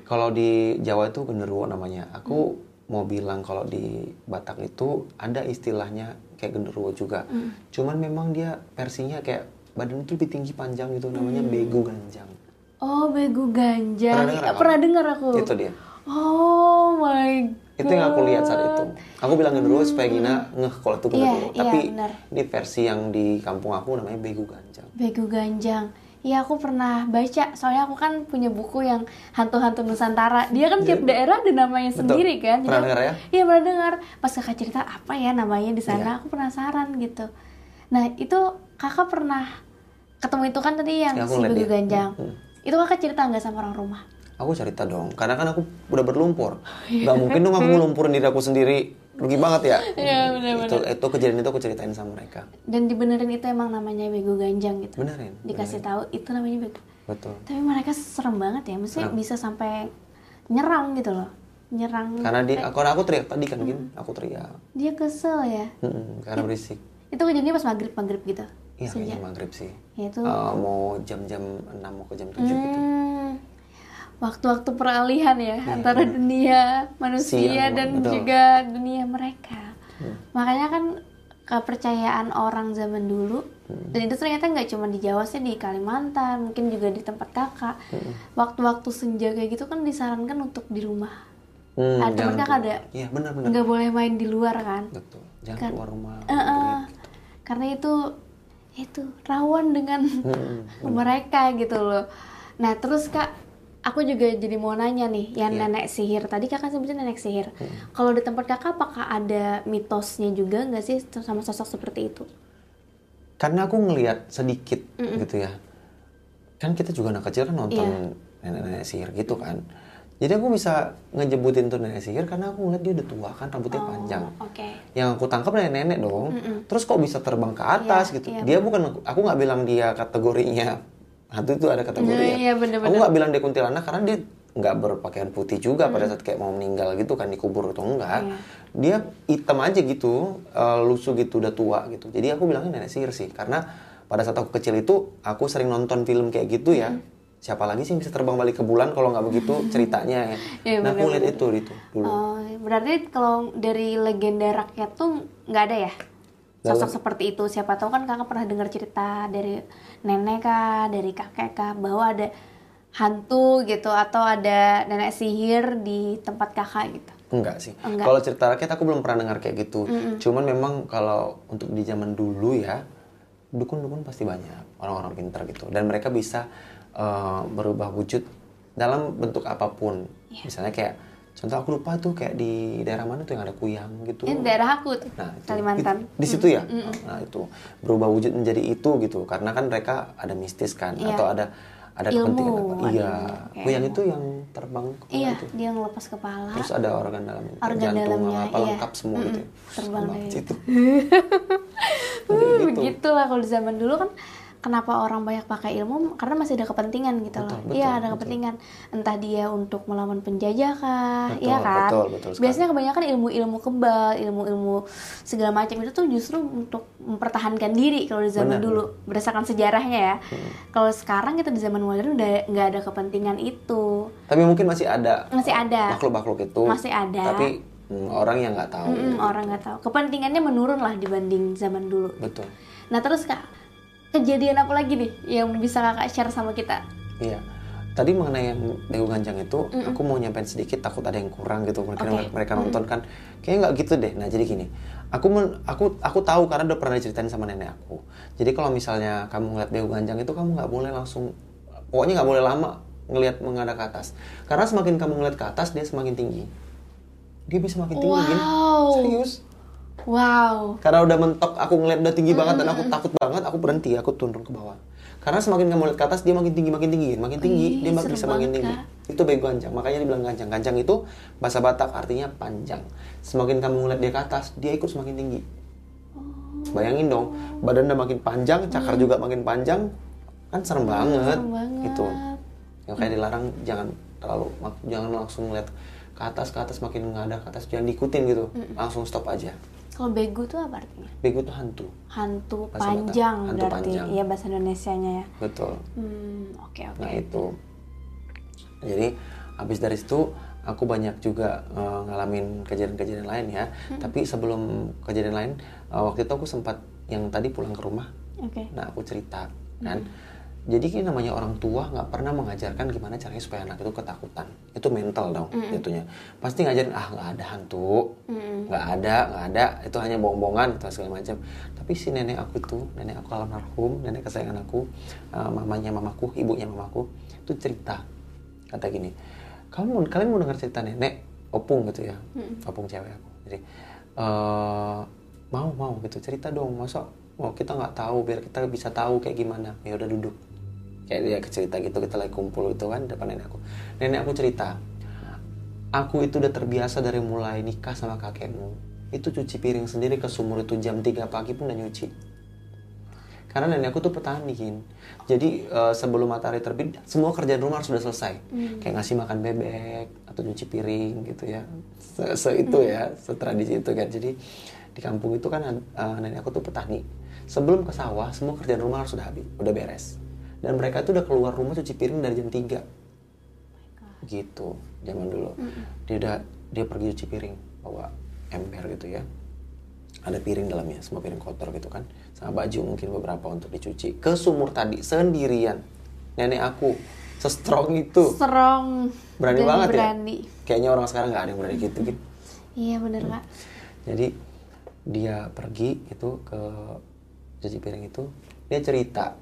Kalau di Jawa itu genderuwo namanya. Aku mau bilang kalau di Batak itu ada istilahnya kayak genderuwo juga. Cuman memang dia versinya kayak badan itu lebih tinggi panjang gitu namanya begu ganjang. Oh, begu ganjang. Pernah dengar Eh? Pernah dengar aku. Itu dia. Oh my Itu yang aku lihat saat itu. Aku bilang genderuwo supaya Gina ngeh kalau itu Hmm. Iya, genderuwo. iya, Tapi benar. ini versi yang di kampung aku namanya begu ganjang. Begu ganjang. Iya aku pernah baca, soalnya aku kan punya buku yang hantu-hantu Nusantara. Dia kan tiap daerah ada namanya sendiri kan. Iya. Pernah dengar ya? Iya pernah dengar. Pas kakak cerita apa ya namanya di Iya. sana, aku penasaran gitu. Nah itu kakak pernah ketemu itu kan tadi yang Ya, si dia. ganjang. Hmm. Itu kakak cerita nggak sama orang rumah? Aku cerita dong, karena kan aku udah berlumpur. Gak mungkin dong aku ngelumpurin diri aku sendiri. Rugi banget ya. Iya, benar-benar. Itu, itu kejadian itu aku ceritain sama mereka. Dan dibenerin itu emang namanya begu ganjang gitu. Benerin. Dikasih tahu itu namanya begu. Betul. Tapi mereka serem banget ya, maksudnya bisa sampai nyerang gitu loh, nyerang. Karena dia, karena aku teriak tadi kan gini, aku teriak. Dia kesel ya. Mm-mm, karena berisik. Itu kejadiannya pas maghrib maghrib gitu. Iya kayaknya maghrib sih. Ya itu. Eh, mau jam-jam 6 mau ke jam 7 gitu. Hmm, waktu-waktu peralihan ya antara dunia manusia Siang, dan betul. juga dunia mereka. Makanya kan kepercayaan orang zaman dulu dan itu ternyata nggak cuma di Jawa sih di Kalimantan mungkin juga di tempat kakak waktu-waktu senja kayak gitu kan disarankan untuk di rumah Hmm, Ada mereka tuh. ada. Iya benar-benar. nggak boleh main di luar kan Betul. Jangan Kan- keluar rumah. Eh, eh. karena itu itu rawan dengan Hmm, mereka gitu loh. Nah terus kak, aku juga jadi mau nanya nih, yang Iya. nenek sihir tadi kakak sebutin nenek sihir. Kalau di tempat kakak apakah ada mitosnya juga nggak sih sama sosok seperti itu? Karena aku ngelihat sedikit gitu ya. Kan kita juga anak kecil kan nonton Iya. nenek-nenek sihir gitu kan. Jadi aku bisa ngejebutin tuh nenek sihir karena aku ngeliat dia udah tua kan rambutnya panjang. Oke. Yang aku tangkap nenek-nenek dong. Terus kok bisa terbang ke atas Iya, gitu. iya, dia bukan aku nggak bilang dia kategorinya hantu itu ada kategori Iya, ya. iya, bener-bener. Aku nggak bilang dia kuntilanak karena dia nggak berpakaian putih juga pada saat kayak mau meninggal gitu kan dikubur atau enggak. Iya. Dia hitam aja gitu, eh, lusuh gitu udah tua gitu. Jadi aku bilangnya nenek sihir sih karena pada saat aku kecil itu aku sering nonton film kayak gitu ya. Siapa lagi sih yang bisa terbang balik ke bulan kalau nggak begitu ceritanya ya. Iya, nah aku lihat itu itu dulu. Oh, berarti kalau dari legenda rakyat tuh nggak ada ya sosok Dalam- seperti itu. Siapa tahu kan kakak pernah dengar cerita dari nenek kah, dari kakek kah, bahwa ada hantu gitu atau ada nenek sihir di tempat kakak gitu. Enggak sih. Enggak. Kalau cerita rakyat aku belum pernah dengar kayak gitu. Cuman memang kalau untuk di zaman dulu ya, dukun-dukun pasti banyak orang-orang pintar gitu. Dan mereka bisa eh, berubah wujud dalam bentuk apa pun. Iya. Misalnya kayak contoh aku lupa tuh kayak di daerah mana tuh yang ada kuyang gitu. Ini daerah aku tuh, Nah, itu. Kalimantan. Di, di situ ya. Nah, itu berubah wujud menjadi itu gitu. Karena kan mereka ada mistis kan Iya. atau ada ada Ilmu, kepentingan apa. Iya. Kuyang itu yang terbang Iya, itu. dia ngelepas kepala. Terus ada organ dalamnya, Organ jantung dalamnya, apa iya. lengkap semua gitu. ya. terbang banget dari itu. Gitu. begitulah kalau di zaman dulu kan kenapa orang banyak pakai ilmu karena masih ada kepentingan gitu loh. Betul, betul, Iya, ada betul. kepentingan. Entah dia untuk melawan penjajah kah, Betul, iya kan? betul, betul sekali. Biasanya kebanyakan ilmu-ilmu kebal, ilmu-ilmu segala macam itu tuh justru untuk mempertahankan diri kalau di zaman Benar. dulu berdasarkan sejarahnya ya. Kalau sekarang kita di zaman modern udah nggak ada kepentingan itu. Tapi mungkin masih ada Masih ada. makhluk-makhluk itu. Masih ada. Tapi mm, orang yang nggak tahu. Mm-mm, orang nggak tahu. Kepentingannya menurun lah dibanding zaman dulu. Betul. Nah terus kak, kejadian apa lagi nih yang bisa kakak share sama kita? Iya. Tadi mengenai yang Dagu Ganjang itu, aku mau nyampein sedikit takut ada yang kurang gitu. Mereka Oke. mereka nonton kan, kayaknya nggak gitu deh. Nah jadi gini, aku men- aku aku tahu karena udah pernah diceritain sama nenek aku. Jadi kalau misalnya kamu ngeliat Dagu Ganjang itu, kamu nggak boleh langsung, pokoknya nggak boleh lama ngelihat menghadap ke atas. Karena semakin kamu ngeliat ke atas, dia semakin tinggi. dia bisa makin tinggi. Wow. serius Wow. karena udah mentok aku ngeliat udah tinggi banget dan aku takut banget aku berhenti aku turun ke bawah. Karena semakin kamu lihat ke atas dia makin tinggi makin tinggi makin tinggi Ih, dia makin bisa makin banget, tinggi. Kak. itu bego gancang makanya dibilang gancang gancang itu bahasa Batak artinya panjang. Semakin kamu ngeliat dia ke atas dia ikut semakin tinggi. Bayangin dong badan udah makin panjang cakar juga makin panjang kan serem banget, Hmm. serem banget. gitu. Yang kayak dilarang jangan terlalu jangan langsung ngeliat ke atas ke atas makin nggak ada ke atas jangan diikutin gitu. Langsung stop aja Kalau begu tuh apa artinya? bego tuh hantu Hantu Bahasa panjang Batak. Hantu berarti. panjang. Iya bahasa Indonesianya ya. betul Hmm, oke oke. Nah itu. Jadi habis dari situ aku banyak juga eh, ngalamin kejadian-kejadian lain ya. Tapi sebelum kejadian lain eh, waktu itu aku sempat yang tadi pulang ke rumah. Oke. Nah aku cerita kan. Jadi kan namanya orang tua nggak pernah mengajarkan gimana caranya supaya anak itu ketakutan. Itu mental dong jatuhnya. Pasti ngajarin ah nggak ada hantu, nggak ada nggak ada. Itu hanya bohong-bohongan atau segala macam. Tapi si nenek aku itu nenek aku almarhum nenek kesayangan aku uh, mamanya mamaku ibunya mamaku itu cerita. Kata gini kamu mau- kalian mau dengar cerita nenek opung gitu ya. Opung cewek aku. Jadi eh, mau mau gitu. Cerita dong masa mau kita nggak tahu biar kita bisa tahu kayak gimana. Ya udah duduk kayak dia cerita gitu kita lagi kumpul itu kan depan nenek aku nenek aku cerita Aku itu udah terbiasa dari mulai nikah sama kakekmu. Itu cuci piring sendiri ke sumur itu jam 3 pagi pun udah nyuci. Karena nenek aku tuh petani, Kin. Jadi eh, sebelum matahari terbit, semua kerjaan rumah harus sudah selesai. Kayak ngasih makan bebek atau nyuci piring gitu ya. Se, se- itu ya, setradisi itu kan. Jadi di kampung itu kan eh, nenek aku tuh petani. Sebelum ke sawah, semua kerjaan rumah harus sudah habis, udah beres. Dan mereka itu udah keluar rumah cuci piring dari jam 3 gitu zaman dulu. Dia udah dia pergi cuci piring bawa ember gitu ya. Ada piring dalamnya semua piring kotor gitu kan. Sama baju mungkin beberapa untuk dicuci. Ke sumur tadi sendirian. Nenek aku se-strong itu. Strong. berani dan banget berani. ya kayaknya orang sekarang nggak ada yang berani gitu gitu. Iya bener kak. jadi dia pergi itu ke cuci piring itu. Dia cerita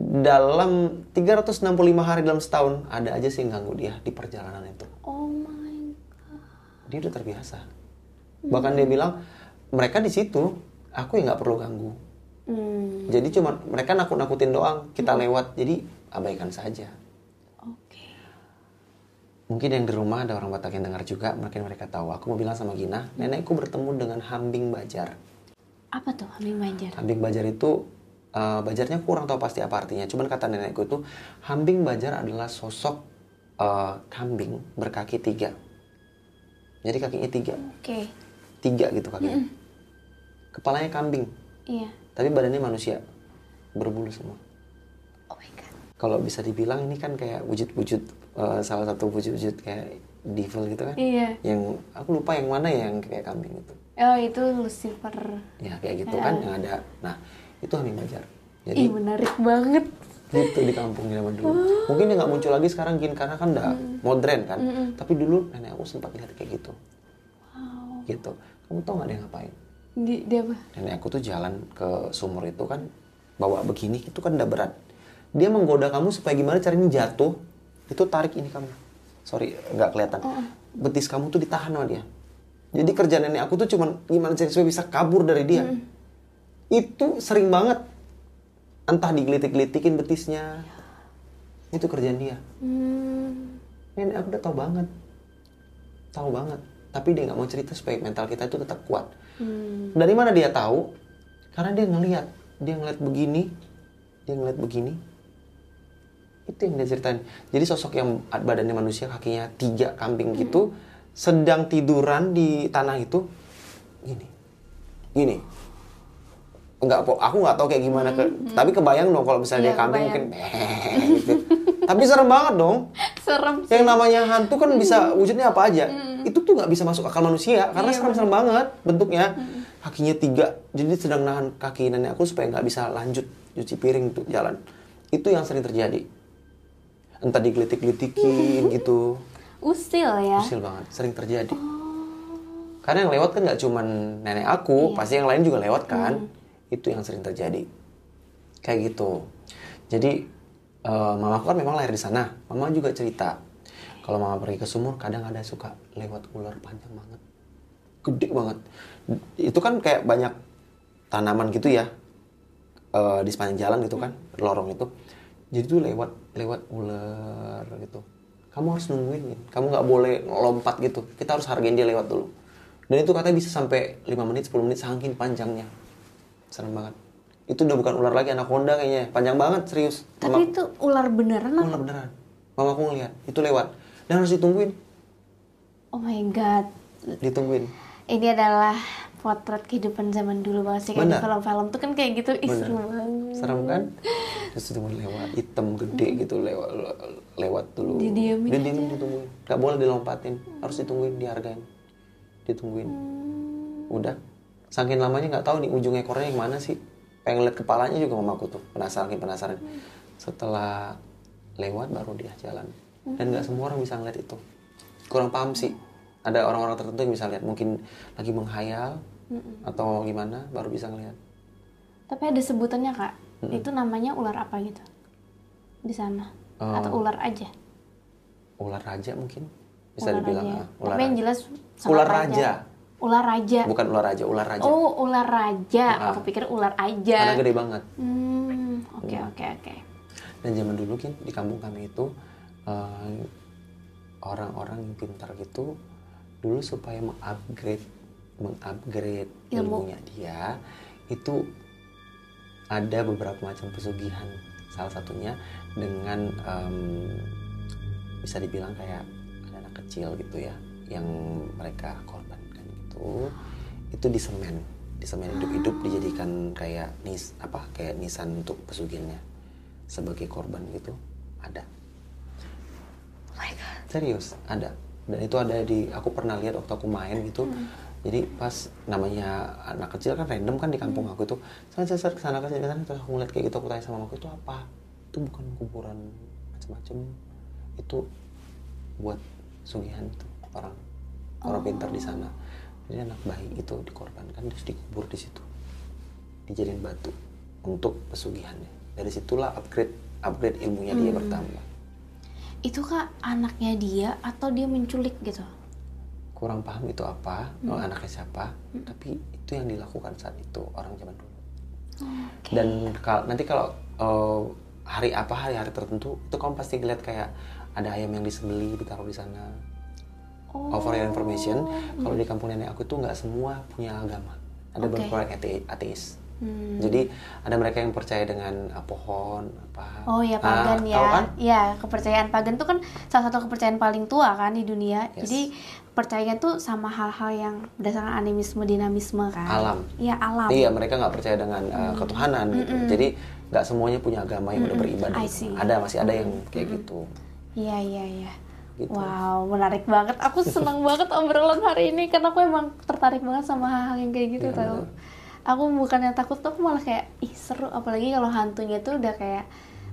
dalam 365 hari dalam setahun ada aja sih yang ganggu dia di perjalanan itu. Oh my god. dia udah terbiasa. Bahkan dia bilang mereka di situ aku yang nggak perlu ganggu. Hmm, jadi cuma mereka nakut-nakutin doang kita lewat jadi abaikan saja. Oke. mungkin yang di rumah ada orang Batak yang dengar juga mungkin mereka tahu. Aku mau bilang sama Gina nenekku bertemu dengan hambing bajar. Apa tuh Haming Banjar? Hambing Bajar itu eh, Bajarnya kurang tahu pasti apa artinya. Cuman kata nenekku itu Hambing Bajar adalah sosok eh, kambing berkaki tiga. Jadi kakinya tiga, Oke. tiga gitu kakinya. Kepalanya kambing, Iya. tapi badannya manusia, berbulu semua. Oh my god. Kalau bisa dibilang ini kan kayak wujud-wujud eh, salah satu wujud-wujud kayak devil gitu kan. Iya. Yang aku lupa yang mana ya yang kayak kambing itu. Oh itu Lucifer. Ya kayak gitu kan yang ada. Nah itu Hambing Bajar. Jadi Ih menarik banget. gitu di kampung zaman dulu. Mungkin dia nggak muncul lagi sekarang gin karena kan udah modern kan. Tapi dulu nenek aku sempat lihat kayak gitu. Wow. Gitu. Kamu tau nggak dia ngapain? Di, dia apa? Nenek aku tuh jalan ke sumur itu kan bawa begini itu kan udah berat. Dia menggoda kamu supaya gimana caranya jatuh. Itu tarik ini kamu. Sorry nggak kelihatan. Betis kamu tuh ditahan sama dia. Jadi kerja nenek aku tuh cuman gimana caranya supaya bisa kabur dari dia. Itu sering banget. Entah digelitik-gelitikin betisnya. Itu kerjaan dia. Hmm. Nenek aku udah tahu banget. Tahu banget. Tapi dia nggak mau cerita supaya mental kita itu tetap kuat. Hmm. Dari mana dia tahu? Karena dia ngelihat. Dia ngeliat begini. Dia ngeliat begini. Itu yang dia ceritain. Jadi sosok yang badannya manusia, kakinya tiga kambing gitu, sedang tiduran di tanah itu, gini, gini. Enggak, po- aku nggak tahu kayak gimana. Ke, Tapi kebayang dong kalau misalnya Iya, dia kambing mungkin gitu. Tapi serem banget dong. Serem sih. Yang namanya hantu kan bisa wujudnya apa aja. Itu tuh nggak bisa masuk akal manusia karena serem-serem banget bentuknya. Kakinya tiga, jadi sedang nahan kaki nenek aku supaya nggak bisa lanjut cuci piring tuh jalan. Itu yang sering terjadi. Entah digelitik-gelitikin gitu. Usil ya. Usil banget, sering terjadi. Karena yang lewat kan nggak cuman nenek aku, pasti yang lain juga lewat kan. Itu yang sering terjadi. Kayak gitu. Jadi eh, mamaku kan memang lahir di sana. Mama juga cerita. Kalau mama pergi ke sumur kadang ada suka lewat ular panjang banget. Gede banget. Itu kan kayak banyak tanaman gitu ya. Eh, di sepanjang jalan gitu kan lorong itu. Jadi tuh lewat lewat ular gitu. Kamu harus nungguin kamu nggak boleh lompat gitu. Kita harus hargain dia lewat dulu. Dan itu katanya bisa sampai 5 menit 10 menit saking panjangnya serem banget. Itu udah bukan ular lagi anaconda kayaknya. Panjang banget serius. Tapi Mama- itu ular beneran apa? ular beneran. Mama aku ngeliat. Itu lewat. Dan harus ditungguin. Oh my god. ditungguin. Ini adalah potret kehidupan zaman dulu banget sih. Kayak di film-film tuh kan kayak gitu. Ih, seru banget. serem kan? Terus itu lewat. Hitam gede gitu lewat lewat dulu. Didiamin Dia diem, ditungguin. Nggak boleh dilompatin. Harus ditungguin dihargain. Ditungguin. Udah saking lamanya nggak tahu nih ujung ekornya yang mana sih pengen lihat kepalanya juga mamaku tuh penasaran penasaran setelah lewat baru dia jalan dan nggak semua orang bisa ngeliat itu kurang paham sih ada orang-orang tertentu yang bisa lihat mungkin lagi menghayal atau gimana baru bisa ngeliat Tapi ada sebutannya kak. Itu namanya ular apa gitu? Di sana. Atau ular aja? ular raja mungkin bisa ular dibilang aja. ah, ular Tapi yang raja. jelas Ular sangat raja. Ular raja. bukan ular raja ular raja Oh, ular raja. Ah. Aku pikir ular karena aja. gede banget Hmm, oke oke oke. dan zaman dulu kan di kampung kami itu eh, orang-orang yang pintar gitu dulu supaya mengupgrade mengupgrade Ilmu. ilmunya dia itu ada beberapa macam pesugihan salah satunya dengan em, bisa dibilang kayak ada anak kecil gitu ya yang mereka korbankan gitu itu disemen. Disemen hidup-hidup dijadikan kayak nis apa kayak nisan untuk pesugihannya sebagai korban gitu ada. Oh my god. serius ada. Dan itu ada di aku pernah lihat waktu aku main gitu. Jadi pas namanya anak kecil kan random kan di kampung aku itu saya saya ke sana ke sini ke sana, terus aku ngeliat kayak gitu aku tanya sama aku itu apa? Itu bukan kuburan macam-macam itu buat sugihan itu orang. Orang pintar di sana jadi anak bayi itu dikorbankan terus dikubur di situ. Dijadiin batu untuk pesugihannya. Dari situlah upgrade upgrade ilmunya dia bertambah. Itu kak anaknya dia atau dia menculik gitu? kurang paham itu apa oh, anaknya siapa tapi itu yang dilakukan saat itu orang zaman dulu. Oke. dan kal- nanti kalau eh, hari apa hari-hari tertentu itu kamu pasti ngeliat kayak ada ayam yang disembeli ditaruh di sana Oh. for your information kalau di kampung nenek aku tuh nggak semua punya agama ada Oke. beberapa yang ate- ateis Hmm. jadi ada mereka yang percaya dengan ah, pohon apa Oh ya Ah, pagan ya. tahu kan Ya, kepercayaan pagan tuh kan salah satu kepercayaan paling tua kan di dunia. Yes. Jadi percayanya tuh sama hal-hal yang berdasarkan animisme, dinamisme kan. Alam. Iya, alam. Iya, mereka nggak percaya dengan uh, ketuhanan gitu. Jadi nggak semuanya punya agama yang udah beribadah. Gitu. Ada masih ada yang kayak gitu. Iya, iya, iya. Gitu. Wow, menarik banget. Aku senang banget obrolan hari ini karena aku emang tertarik banget sama hal-hal yang kayak gitu Iya, tau. Aku bukannya takut tuh aku malah kayak ih seru apalagi kalau hantunya tuh udah kayak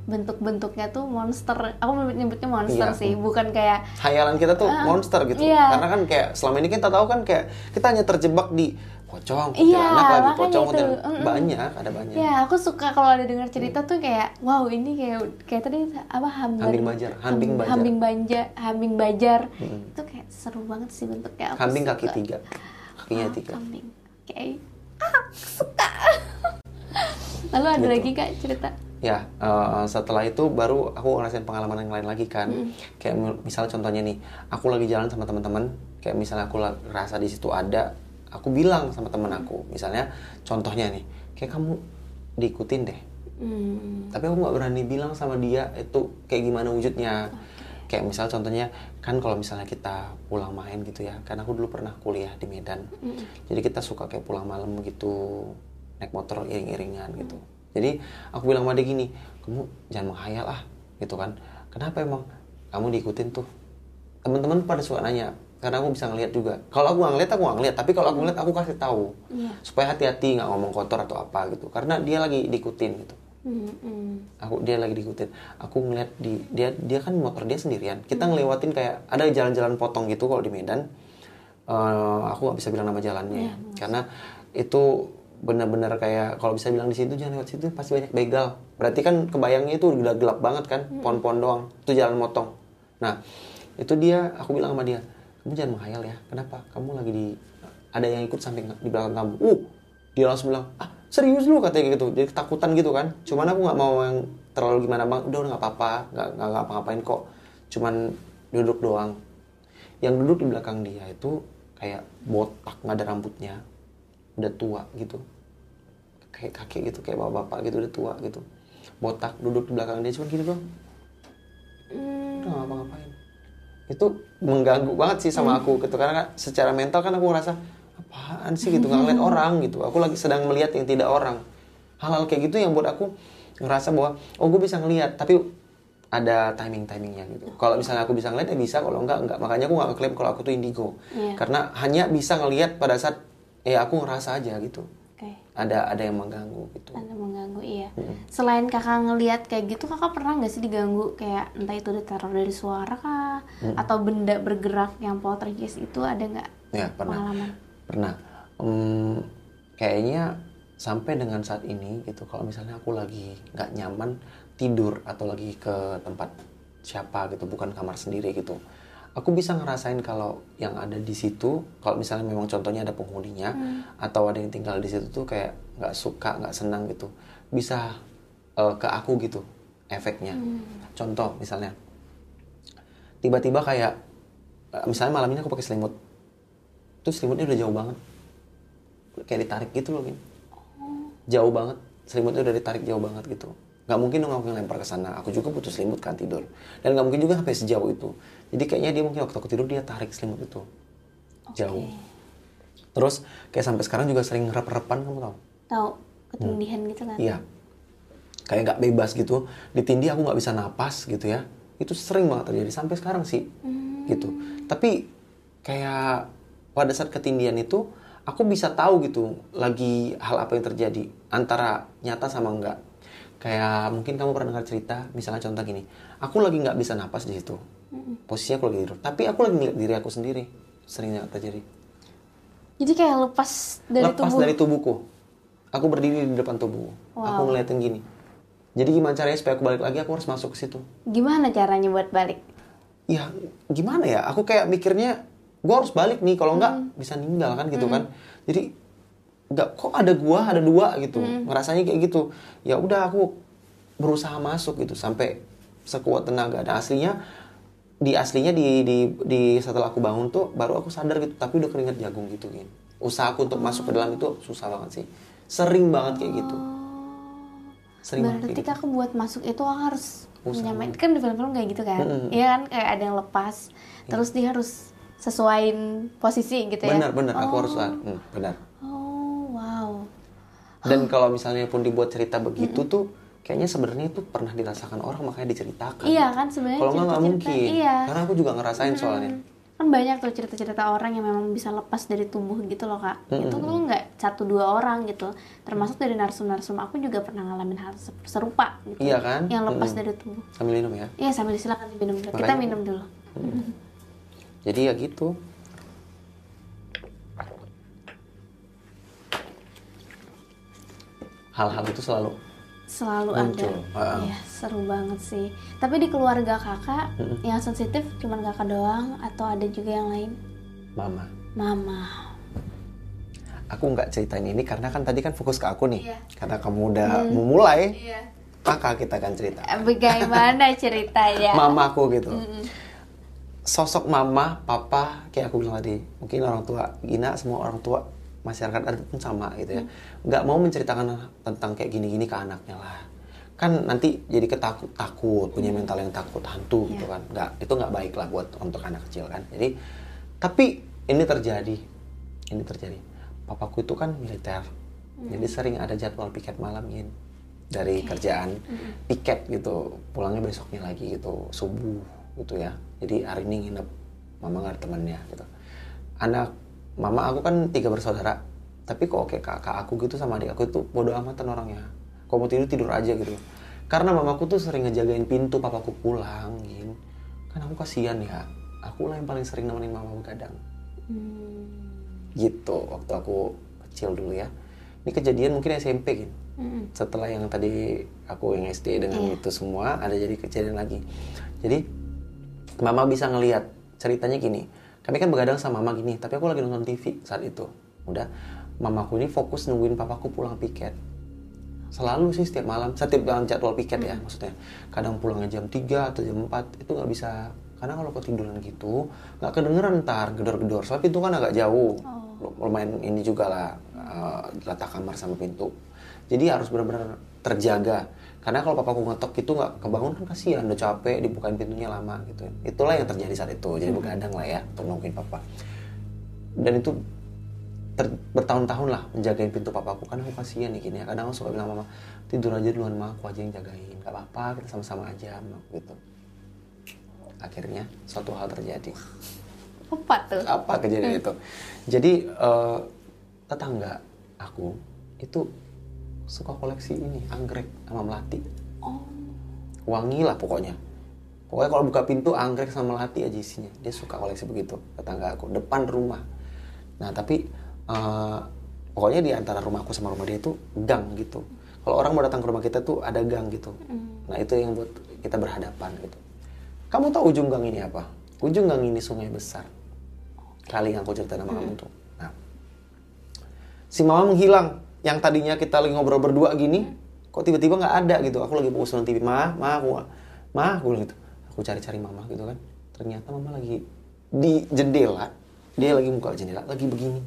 bentuk-bentuknya tuh monster. Aku nyebutnya monster Iya, sih, bukan kayak Hayalan kita tuh monster gitu. iya. Karena kan kayak selama ini kita tahu kan kayak kita hanya terjebak di pocong, Iya, kuntilanak lagi, makanya pocong, itu. kuntilanak. Mm-mm. Banyak, ada banyak. Ya, aku suka kalau ada dengar cerita tuh kayak wow, ini kayak kayak tadi apa hambar Hambing bajar, hambing bajar. hambing bajar, hambing bajar. Itu kayak seru banget sih bentuknya. Aku Kambing suka. kaki tiga, kakinya Oh, tiga. Kambing. Oke. Ah, suka. Lalu ada Gitu. lagi Kak cerita? Ya, eh, setelah itu baru aku ngerasain pengalaman yang lain lagi kan. Kayak mi- misalnya contohnya nih, aku lagi jalan sama teman-teman, kayak misalnya aku ngerasa di situ ada, aku bilang sama teman aku, misalnya contohnya nih, kayak kamu diikutin deh. Hmm. Tapi aku nggak berani bilang sama dia itu kayak gimana wujudnya. Kayak misal contohnya kan kalau misalnya kita pulang main gitu ya, karena aku dulu pernah kuliah di Medan. Jadi kita suka kayak pulang malam gitu, naik motor iring-iringan gitu. Jadi aku bilang sama dia gini, kamu jangan menghayal ah, gitu kan. Kenapa emang kamu diikutin tuh? Teman-teman pada suka nanya, karena aku bisa ngeliat juga. Kalau aku nggak ngeliat, aku nggak ngeliat. Tapi kalau aku ngeliat, aku kasih tahu Iya. supaya hati-hati nggak ngomong kotor atau apa gitu. Karena dia lagi diikutin gitu Hmm, hmm. aku dia lagi diikutin aku ngeliat di dia dia kan motor dia sendirian kita ngelewatin kayak ada jalan-jalan potong gitu kalau di Medan Eh, aku nggak bisa bilang nama jalannya ya. karena itu benar-benar kayak kalau bisa bilang di situ jangan lewat situ pasti banyak begal berarti kan kebayangnya itu udah gelap banget kan pohon-pohon doang itu jalan motong nah itu dia aku bilang sama dia kamu jangan menghayal ya. Kenapa? Kamu lagi di ada yang ikut samping di belakang kamu. Uh dia langsung bilang ah serius lu? Katanya gitu. Jadi ketakutan gitu kan. Cuman aku nggak mau yang terlalu gimana bang udah udah nggak apa-apa. Nggak nggak ngapa-ngapain kok. Cuman duduk doang. Yang duduk di belakang dia itu kayak botak nggak ada rambutnya. Udah tua gitu. Kayak kakek gitu kayak bapak-bapak gitu udah tua gitu. Botak duduk di belakang dia. Cuman gini doang. Hmm, udah ngapa-ngapain itu mengganggu banget sih sama aku gitu. Karena secara mental kan aku ngerasa apaan sih? gitu. Nggak ngeliat orang gitu. Aku lagi sedang melihat yang tidak orang. Hal-hal kayak gitu yang buat aku ngerasa bahwa oh gue bisa ngelihat tapi ada timing timingnya gitu. Kalau misalnya aku bisa ngeliat ya bisa. Kalau enggak enggak makanya aku nggak ngeklaim kalau aku tuh indigo. Iya. karena hanya bisa ngelihat pada saat ya aku ngerasa aja gitu. Ada ada yang mengganggu gitu. Ada mengganggu iya. Selain kakak ngelihat kayak gitu, kakak pernah nggak sih diganggu kayak entah itu diteror dari suara kah, atau benda bergerak yang poltergeist itu ada nggak ya pernah. pengalaman? pernah. Em, kayaknya sampai dengan saat ini gitu kalau misalnya aku lagi nggak nyaman tidur atau lagi ke tempat siapa gitu bukan kamar sendiri gitu aku bisa ngerasain kalau yang ada di situ kalau misalnya memang contohnya ada penghuninya atau ada yang tinggal di situ tuh kayak nggak suka nggak senang gitu bisa eh, ke aku gitu efeknya. Contoh misalnya tiba-tiba kayak eh, misalnya malam ini aku pakai selimut terus selimutnya udah jauh banget. Kayak ditarik gitu loh Gin. jauh banget selimutnya udah ditarik jauh banget gitu nggak mungkin dong aku yang lempar ke sana aku juga butuh selimut kan tidur dan nggak mungkin juga sampai sejauh itu jadi kayaknya dia mungkin waktu aku tidur dia tarik selimut itu jauh terus kayak sampai sekarang juga sering rep-repan kamu tau Tahu ketindihan gitu kan? Iya. Kayak nggak bebas gitu. Ditindih aku nggak bisa napas gitu ya. Itu sering banget terjadi sampai sekarang sih. Gitu. Tapi kayak pada saat ketindihan itu aku bisa tahu gitu lagi hal apa yang terjadi antara nyata sama enggak. Kayak mungkin kamu pernah dengar cerita, misalnya contoh gini, aku lagi nggak bisa napas di situ, posisinya aku lagi tidur, tapi aku lagi ngeliat diri aku sendiri, seringnya terjadi. Jadi kayak lepas dari lepas tubuh. dari tubuhku. Aku berdiri di depan tubuhku. Aku Wow. ngeliatin gini. Jadi gimana caranya supaya aku balik lagi? Aku harus masuk ke situ. Gimana caranya buat balik? Ya gimana ya? Aku kayak mikirnya, gua harus balik nih. Kalau enggak Hmm. bisa ninggal kan gitu kan. Jadi nggak kok ada gua ada dua gitu. Hmm. Ngerasanya kayak gitu. Ya udah aku berusaha masuk gitu sampai sekuat tenaga. Dan aslinya di aslinya di, di di setelah aku bangun tuh baru aku sadar gitu tapi udah keringet jagung gitu gin usahaku untuk masuk ke dalam itu susah banget sih sering banget kayak gitu sering banget Berarti kayak gitu. kakak buat masuk itu kakak harus menyamain kan di film-film kayak gitu kan? Mm-mm. Iya kan kayak ada yang lepas, terus dia harus sesuaiin posisi gitu ya? benar benar aku Oh. harus hmm, benar Oh. Dan kalau misalnya pun dibuat cerita begitu tuh kayaknya sebenarnya itu pernah dirasakan orang makanya diceritakan Iya kan sebenarnya kalau nggak mungkin Iya. karena aku juga ngerasain soalnya Kan banyak tuh cerita-cerita orang yang memang bisa lepas dari tubuh gitu loh kak. Itu tuh nggak satu dua orang gitu. Termasuk dari narsum-narsum aku juga pernah ngalamin hal se- serupa gitu. Iya kan? Yang lepas Mm-mm. dari tubuh. sambil minum ya Iya sambil silakan minum dulu. Kita Makanya- minum dulu. jadi ya gitu hal-hal itu selalu Selalu Muncul, ada. ah. Iya seru banget sih. Tapi di keluarga kakak yang sensitif cuman kakak doang atau ada juga yang lain? mama Mama. aku nggak ceritain ini karena kan tadi kan fokus ke aku nih Iya. karena kamu udah memulai Iya. maka kita akan cerita Bagaimana ceritanya? mamaku gitu sosok mama papa kayak aku bilang tadi mungkin orang tua Gina semua orang tua masyarakat adat pun sama gitu ya. Nggak mau menceritakan tentang kayak gini-gini ke anaknya lah. Kan nanti jadi ketakut takut punya mental yang takut hantu gitu kan. Nggak itu nggak baik lah buat untuk anak kecil kan. Jadi tapi ini terjadi ini terjadi. Papaku itu kan militer. Jadi sering ada jadwal piket malam Gin. dari kerjaan. Piket gitu pulangnya besoknya lagi gitu subuh gitu ya. Jadi hari ini nginep mama nggak ada temannya gitu. Anak mama aku kan tiga bersaudara. Tapi kok kayak kakak aku gitu sama adik aku itu bodoh amatan orangnya. Kalau mau tidur tidur aja gitu. Karena mamaku tuh sering ngejagain pintu papaku pulang Gin. kan aku kasihan ya. Aku lah yang paling sering nemenin mama begadang Hmm. gitu waktu aku kecil dulu ya. Ini kejadian mungkin SMP gitu Mm-mm. setelah yang tadi aku yang SD dengan Iya. itu semua ada jadi kejadian lagi. Jadi mama bisa ngelihat ceritanya gini kami kan begadang sama mama gini tapi aku lagi nonton TV saat itu. Udah mamaku ini fokus nungguin papaku pulang piket. Selalu sih setiap malam setiap dalam jadwal piket ya maksudnya. Kadang pulangnya jam 3 atau jam 4 itu nggak bisa. Karena kalau ketiduran gitu nggak kedengeran ntar gedor-gedor. Soalnya pintu kan agak jauh. Lumayan ini juga lah eh, letak kamar sama pintu. Jadi harus benar-benar terjaga karena kalau papaku ngetok itu nggak kebangun kan kasihan udah capek dibukain pintunya lama gitu. Itulah yang terjadi saat itu jadi begadang lah ya untuk nungguin papa. Dan itu ter- bertahun-tahun lah menjagain pintu papaku. Karena aku kasihan nih gini ya. Kadang aku suka bilang mama tidur aja duluan mah aku aja yang jagain. Nggak apa-apa kita sama-sama aja Mama, gitu. Akhirnya suatu hal terjadi. Apa tuh? apa kejadian itu? Jadi eh, tetangga aku itu suka koleksi ini anggrek sama melati. Oh, wangi lah pokoknya. Pokoknya kalau buka pintu anggrek sama melati aja isinya. Dia suka koleksi begitu tetangga aku depan rumah. Nah tapi eh, pokoknya di antara rumahku sama rumah dia itu gang gitu. Kalau orang mau datang ke rumah kita tuh ada gang gitu. Nah itu yang buat kita berhadapan gitu. Kamu tahu ujung gang ini apa? Ujung gang ini sungai besar. Kali yang aku cerita sama kamu tuh. Nah si mama menghilang yang tadinya kita lagi ngobrol berdua gini kok tiba-tiba nggak ada gitu. Aku lagi fokus nonton TV mah mah aku mah aku bilang gitu. Aku cari-cari mama gitu kan. Ternyata mama lagi di jendela dia lagi buka jendela lagi begini.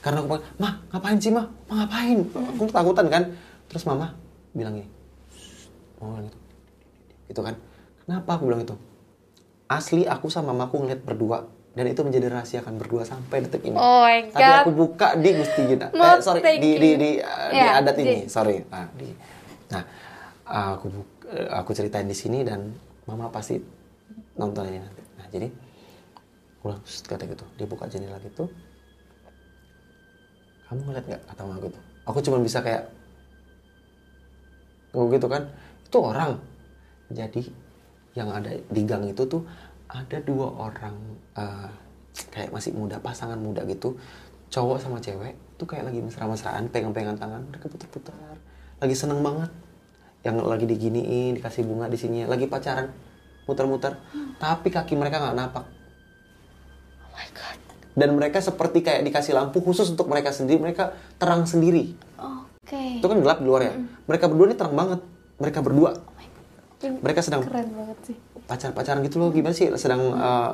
Karena aku panggil, mah ngapain sih mah mah ngapain? Aku ketakutan kan. Terus mama bilang gini mama bilang gitu. Gitu kan. Kenapa aku bilang itu? Asli aku sama mamaku ngeliat berdua dan itu menjadi rahasia kan berdua sampai detik ini. Oh my tapi God. aku buka di Gusti Gina eh, sorry di di di, uh, di Ya, adat di- ini. Sorry. Nah, di, nah aku buk- eh, aku ceritain di sini dan mama pasti nonton ini nanti. Nah jadi "Shh," kata gitu. Dia buka jendela gitu. Kamu ngeliat nggak? Kata mama gitu aku cuma bisa kayak gitu kan. Itu orang. Jadi yang ada di gang itu tuh ada dua orang eh, kayak masih muda pasangan muda gitu cowok sama cewek tuh kayak lagi mesra-mesraan pegang-pegang tangan mereka putar-putar lagi seneng banget. Yang lagi diginiin dikasih bunga di sini lagi pacaran muter-muter tapi kaki mereka nggak napak. Oh my god. dan mereka seperti kayak dikasih lampu khusus untuk mereka sendiri mereka terang sendiri. Oke. itu kan gelap di luar ya? Mereka berdua ini terang banget. Mereka berdua. Ini mereka sedang keren banget sih. Pacar-pacaran gitu loh gimana sih? Sedang eh,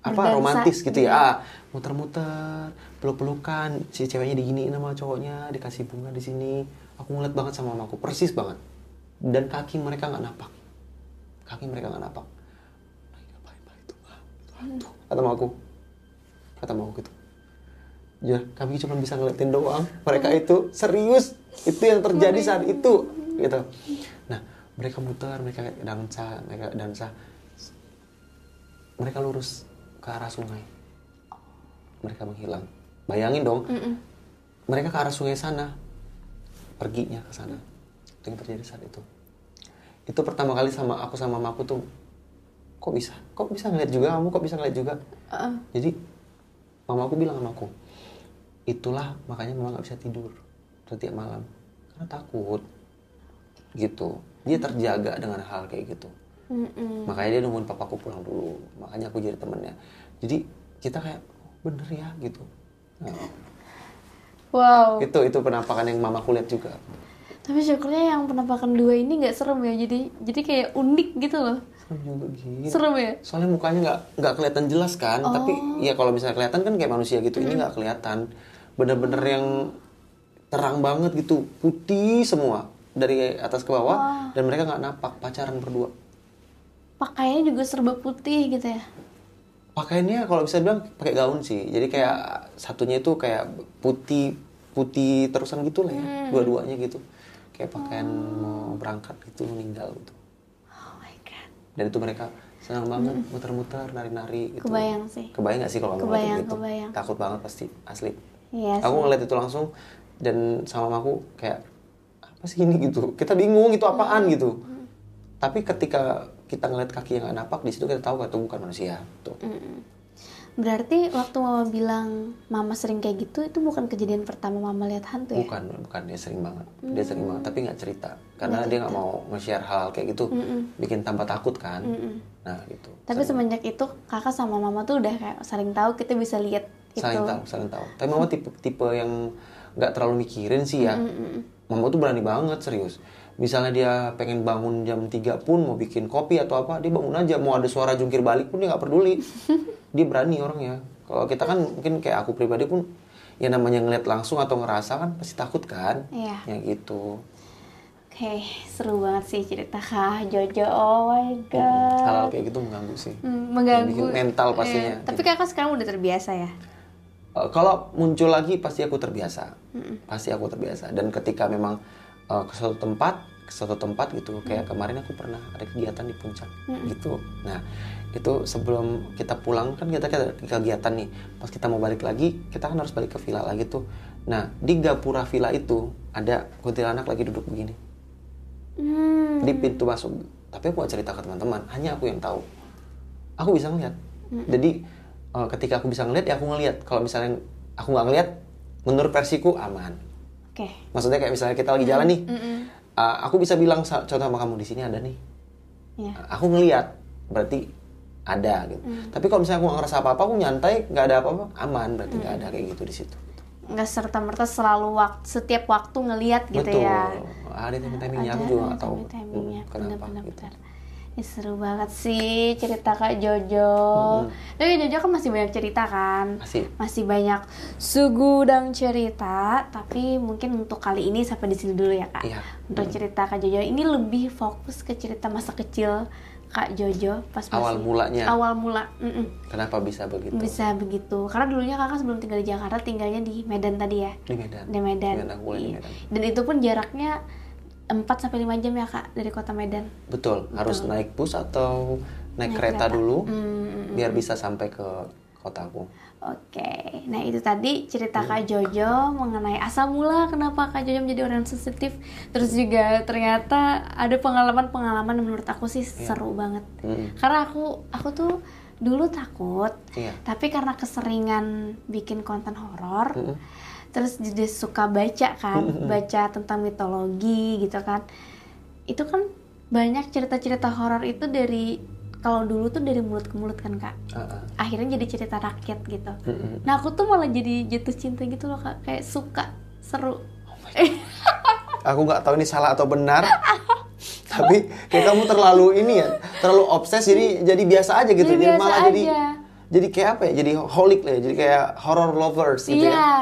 apa Berdansa. romantis gitu ya. Ah, muter-muter peluk-pelukan si ceweknya diginiin sama cowoknya dikasih bunga di sini. Aku ngeliat banget sama mamaku persis banget. Dan kaki mereka nggak napak. Kaki mereka nggak napak. Ngapain pak itu Pak? Itu hantu kata mamaku. Kata mamaku gitu. Ya kami cuma bisa ngeliatin doang mereka itu. Serius itu yang terjadi saat itu gitu mereka muter mereka dansa mereka dansa. Mereka lurus ke arah sungai. Mereka menghilang. Bayangin dong. Mereka ke arah sungai sana. Perginya ke sana. Itu yang terjadi saat itu. Itu pertama kali sama aku sama mamaku tuh kok bisa? Kok bisa ngeliat juga kamu? Kok bisa ngeliat juga? Heeh. jadi mamaku bilang sama aku itulah makanya mama nggak bisa tidur setiap malam. Karena takut. Gitu dia terjaga dengan hal kayak gitu. Mm-mm. makanya dia nungguin papaku pulang dulu. Makanya aku jadi temennya. Jadi kita kayak "Oh, bener ya gitu. Nah, Wow. itu itu penampakan yang mamaku lihat juga. Tapi syukurnya yang penampakan dua ini nggak serem ya. Jadi jadi kayak unik gitu loh. serem juga gini Serem ya? soalnya mukanya nggak nggak kelihatan jelas kan. Tapi Oh. ya kalau misalnya kelihatan kan kayak manusia gitu. Ini nggak kelihatan. Bener-bener yang terang banget gitu. Putih semua dari atas ke bawah dan mereka nggak napak pacaran berdua. Pakaiannya juga serba putih gitu ya. pakaiannya kalau bisa bilang pakai gaun sih. Jadi kayak satunya itu kayak putih putih terusan gitu lah ya dua-duanya gitu. Kayak pakaian mau berangkat gitu meninggal gitu. Oh my god. dan itu mereka senang banget muter-muter nari-nari gitu. Kebayang sih. kebayang gak sih kalau Kebayang, gitu? kebayang. takut banget pasti asli. Iya aku ngeliat itu langsung dan sama mamaku kayak apa sih ini gitu? Kita bingung itu apaan gitu. Tapi ketika kita ngeliat kaki yang napak di situ kita tahu itu bukan manusia tuh. Mm-mm. Berarti waktu mama bilang mama sering kayak gitu, itu bukan kejadian pertama mama lihat hantu ya? bukan bukan. Dia sering banget. Dia sering banget tapi nggak cerita. Karena dia nggak mau nge-share hal kayak gitu. Bikin tambah takut kan? Nah gitu. Tapi semenjak itu kakak sama mama tuh udah kayak saling tahu kita bisa lihat itu. saling tahu saling tahu. Tapi mama tipe tipe yang nggak terlalu mikirin sih ya mama tuh berani banget serius misalnya dia pengen bangun jam 3 pun mau bikin kopi atau apa dia bangun aja mau ada suara jungkir balik pun dia nggak peduli dia berani orangnya kalau kita kan mungkin kayak aku pribadi pun ya namanya ngeliat langsung atau ngerasa kan pasti takut kan Iya. ya gitu Oke, seru banget sih cerita Kak Jojo. Oh my god. hal-hal kayak gitu mengganggu sih Hmm, mengganggu. bikin mental pastinya. Iya, Tapi kakak sekarang udah terbiasa ya. Eh, kalau muncul lagi pasti aku terbiasa. Pasti aku terbiasa. Dan ketika memang eh, ke suatu tempat ke suatu tempat gitu kayak kemarin aku pernah ada kegiatan di puncak gitu. Nah itu sebelum kita pulang kan kita ada kegiatan nih. Pas kita mau balik lagi kita kan harus balik ke villa lagi tuh. Nah di gapura villa itu ada kuntilanak lagi duduk begini. Hmm. di pintu masuk. Tapi aku gak cerita ke teman-teman hanya aku yang tahu. Aku bisa ngeliat. Jadi eh, ketika aku bisa ngeliat ya aku ngeliat. Kalau misalnya aku nggak ngeliat menurut versiku aman. Oke. maksudnya kayak misalnya kita lagi jalan nih eh, aku bisa bilang contoh sama kamu di sini ada nih. Iya. aku ngeliat berarti ada gitu. Tapi kalau misalnya aku nggak ngerasa apa-apa aku nyantai nggak ada apa-apa aman. Berarti nggak ada kayak gitu di situ. Nggak serta merta selalu waktu setiap waktu ngelihat gitu betul. Ya. ada timing timingnya aku juga nggak tahu timing-timingnya, hmm, kenapa bener-bener gitu. Ini seru banget sih cerita Kak Jojo. Tapi Jojo kan masih banyak cerita kan? masih Masih banyak segudang cerita, tapi mungkin untuk kali ini sampai di sini dulu ya Kak. Iya. Untuk cerita Kak Jojo ini lebih fokus ke cerita masa kecil Kak Jojo pas Awal mulanya. Awal mula. mm-mm. kenapa bisa begitu Bisa begitu. Karena dulunya Kakak sebelum tinggal di Jakarta tinggalnya di Medan tadi ya. di Medan Di Medan. Di Medan, aku di Iya. Medan. Dan itu pun jaraknya 4 sampai 5 jam ya Kak dari kota Medan. Betul, harus naik bus atau naik, Naik kereta, kereta. dulu Hmm, biar bisa sampai ke kotaku. Oke, nah itu tadi cerita Kak Jojo mengenai asal mula kenapa Kak Jojo menjadi orang sensitif. Terus juga ternyata ada pengalaman-pengalaman menurut aku sih seru banget. Mm. Karena aku aku tuh dulu takut, Iya. tapi karena keseringan bikin konten horor, Mm-mm. Terus jadi suka baca kan, baca tentang mitologi gitu kan. Itu kan banyak cerita-cerita horor itu dari kalau dulu tuh dari mulut ke mulut kan kak Ah, ah. akhirnya jadi cerita rakyat gitu. Mm-mm. Nah aku tuh malah jadi jatuh cinta gitu loh kak, kayak suka, seru. Aku nggak tahu ini salah atau benar, tapi kayak kamu terlalu ini ya, terlalu obses jadi jadi biasa aja gitu, Jadi jadi, malah aja. jadi kayak apa ya, jadi holic lah, ya, jadi kayak horror lovers gitu ya. Iya,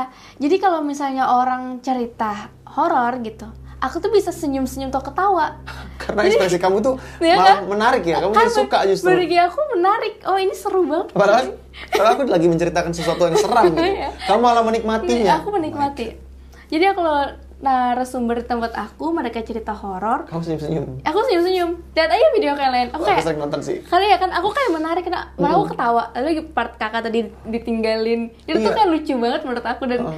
jadi kalau misalnya orang cerita horor gitu, aku tuh bisa senyum-senyum atau ketawa. Karena ekspresi kamu tuh Iya malah kan? menarik ya, kamu Kan jadi suka justru. Bagi aku menarik. Oh ini seru banget. Padahal, padahal aku lagi menceritakan sesuatu yang seram gitu. Iya. Kamu malah menikmatinya. Aku menikmati. Jadi kalau narasumber tempat aku mereka cerita horor, Kamu senyum-senyum. aku senyum-senyum. Lihat aja video kalian. Aku kayak aku sering nonton sih. kali ya kan aku kayak menarik kena malah aku ketawa lalu part kakak tadi ditinggalin itu tuh Iya. kan lucu banget menurut aku dan Oh.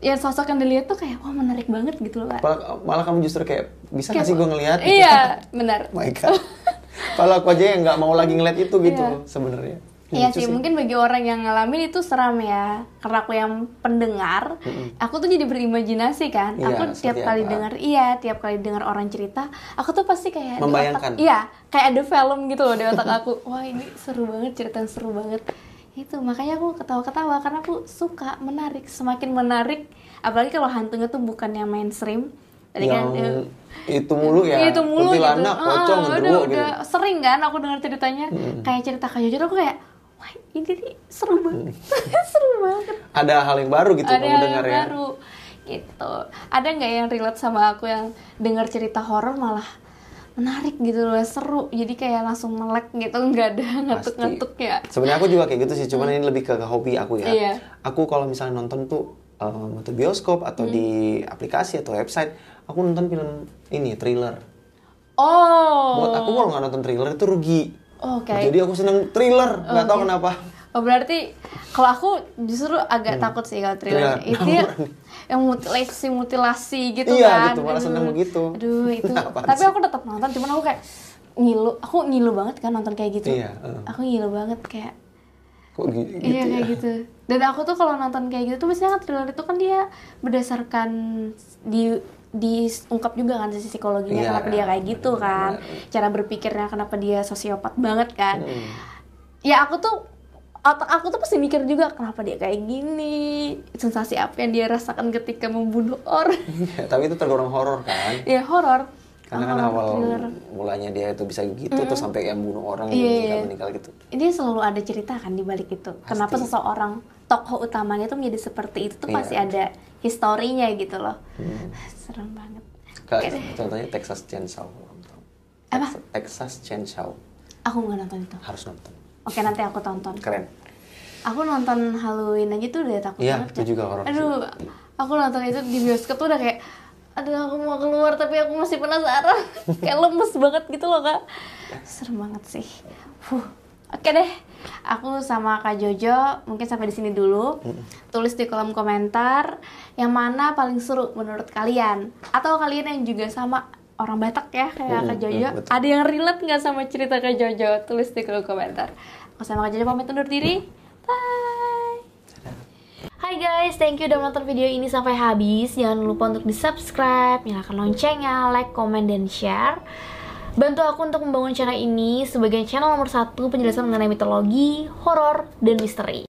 ya sosok yang dilihat tuh kayak wah menarik banget gitu loh kak Malah, malah kamu justru kayak bisa nggak sih gue ngelihat? gitu? iya benar Oh my god. Kalau aku aja yang nggak mau lagi ngeliat itu gitu Iya. sebenarnya. Iya Lucu sih, mungkin bagi orang yang ngalamin itu seram ya. Karena aku yang pendengar, aku tuh jadi berimajinasi kan. Iya, aku tiap kali apa? dengar, iya, tiap kali dengar orang cerita, aku tuh pasti kayak Membayangkan. otak- iya, kayak ada film gitu loh di otak aku. Wah, ini seru banget, cerita yang seru banget. Itu makanya aku ketawa-ketawa karena aku suka menarik, semakin menarik. Apalagi kalau hantunya tuh bukan yang mainstream. Tadi yang kan eh, itu mulu ya. itu mulu gitu. kuntilanak, Ah, pocong, udah, genderuwo udah gitu. sering kan aku dengar ceritanya kayak cerita Kak Jojo aku kayak wah ini nih seru banget seru banget Ada hal yang baru gitu ada kamu yang dengar ya. baru gitu ada nggak yang relate sama aku yang dengar cerita horor malah menarik gitu loh seru jadi kayak langsung melek gitu nggak ada ngantuk-ngantuk ya Sebenarnya aku juga kayak gitu sih, cuman ini lebih ke, ke hobi aku ya. Iya. Aku kalau misalnya nonton tuh um, atau bioskop atau Hmm. di aplikasi atau website, aku nonton film ini thriller. oh Buat aku kalau nggak nonton thriller itu rugi. Oke Jadi aku seneng thriller, nggak tahu kenapa. Oh berarti kalau aku justru agak takut sih kalau thriller. Hmm. Thriller. Itu ya yang mutilasi mutilasi gitu Iya, kan. gitu, malah seneng begitu. Aduh itu. Tapi sih? aku tetap nonton, cuman aku kayak ngilu. Aku ngilu banget kan nonton kayak gitu. Iya, heeh. Aku ngilu banget kayak kok gi- gitu iya ya kayak gitu dan aku tuh kalau nonton kayak gitu tuh biasanya kan thriller itu kan dia berdasarkan di diungkap juga kan sisi psikologinya Iya, kenapa dia kayak gitu kan. benar. cara berpikirnya kenapa dia sosiopat banget kan. Mm. ya aku tuh otak aku tuh pasti mikir juga kenapa dia kayak gini? Sensasi apa yang dia rasakan ketika membunuh orang? Iya, tapi itu tergolong horor kan? Ya horor. Karena kan awal thriller. mulanya dia itu bisa gitu terus sampai yang bunuh orang Iya, meninggal iya. meninggal gitu. Ini selalu ada cerita kan di balik itu. Kenapa seseorang tokoh utamanya tuh menjadi seperti itu tuh Iya. pasti ada historinya gitu loh serem banget. Kayak contohnya Texas Chainsaw Apa? Texas Chainsaw. Aku nggak nonton itu. Harus nonton. Oke nanti aku tonton. Keren. Aku nonton Halloween aja tuh udah takut Iya, Cak. juga horor sih. aduh aku nonton itu di bioskop tuh udah kayak aduh aku mau keluar tapi aku masih penasaran. Kayak lemes banget gitu loh kak. Serem banget sih. Fuh. oke deh aku sama kak Jojo mungkin sampai di sini dulu. Tulis di kolom komentar yang mana paling seru menurut kalian. Atau kalian yang juga sama orang Batak ya kayak Mm, kak Jojo. mm, betul. ada yang relate nggak sama cerita kak Jojo? Tulis di kolom komentar. Aku sama kak Jojo pamit undur diri. Bye. Hai guys, thank you udah menonton video ini sampai habis. Jangan lupa untuk di subscribe, nyalakan loncengnya, like, comment, dan share. Bantu aku untuk membangun channel ini sebagai channel nomor satu penjelasan mengenai mitologi, horor, dan misteri.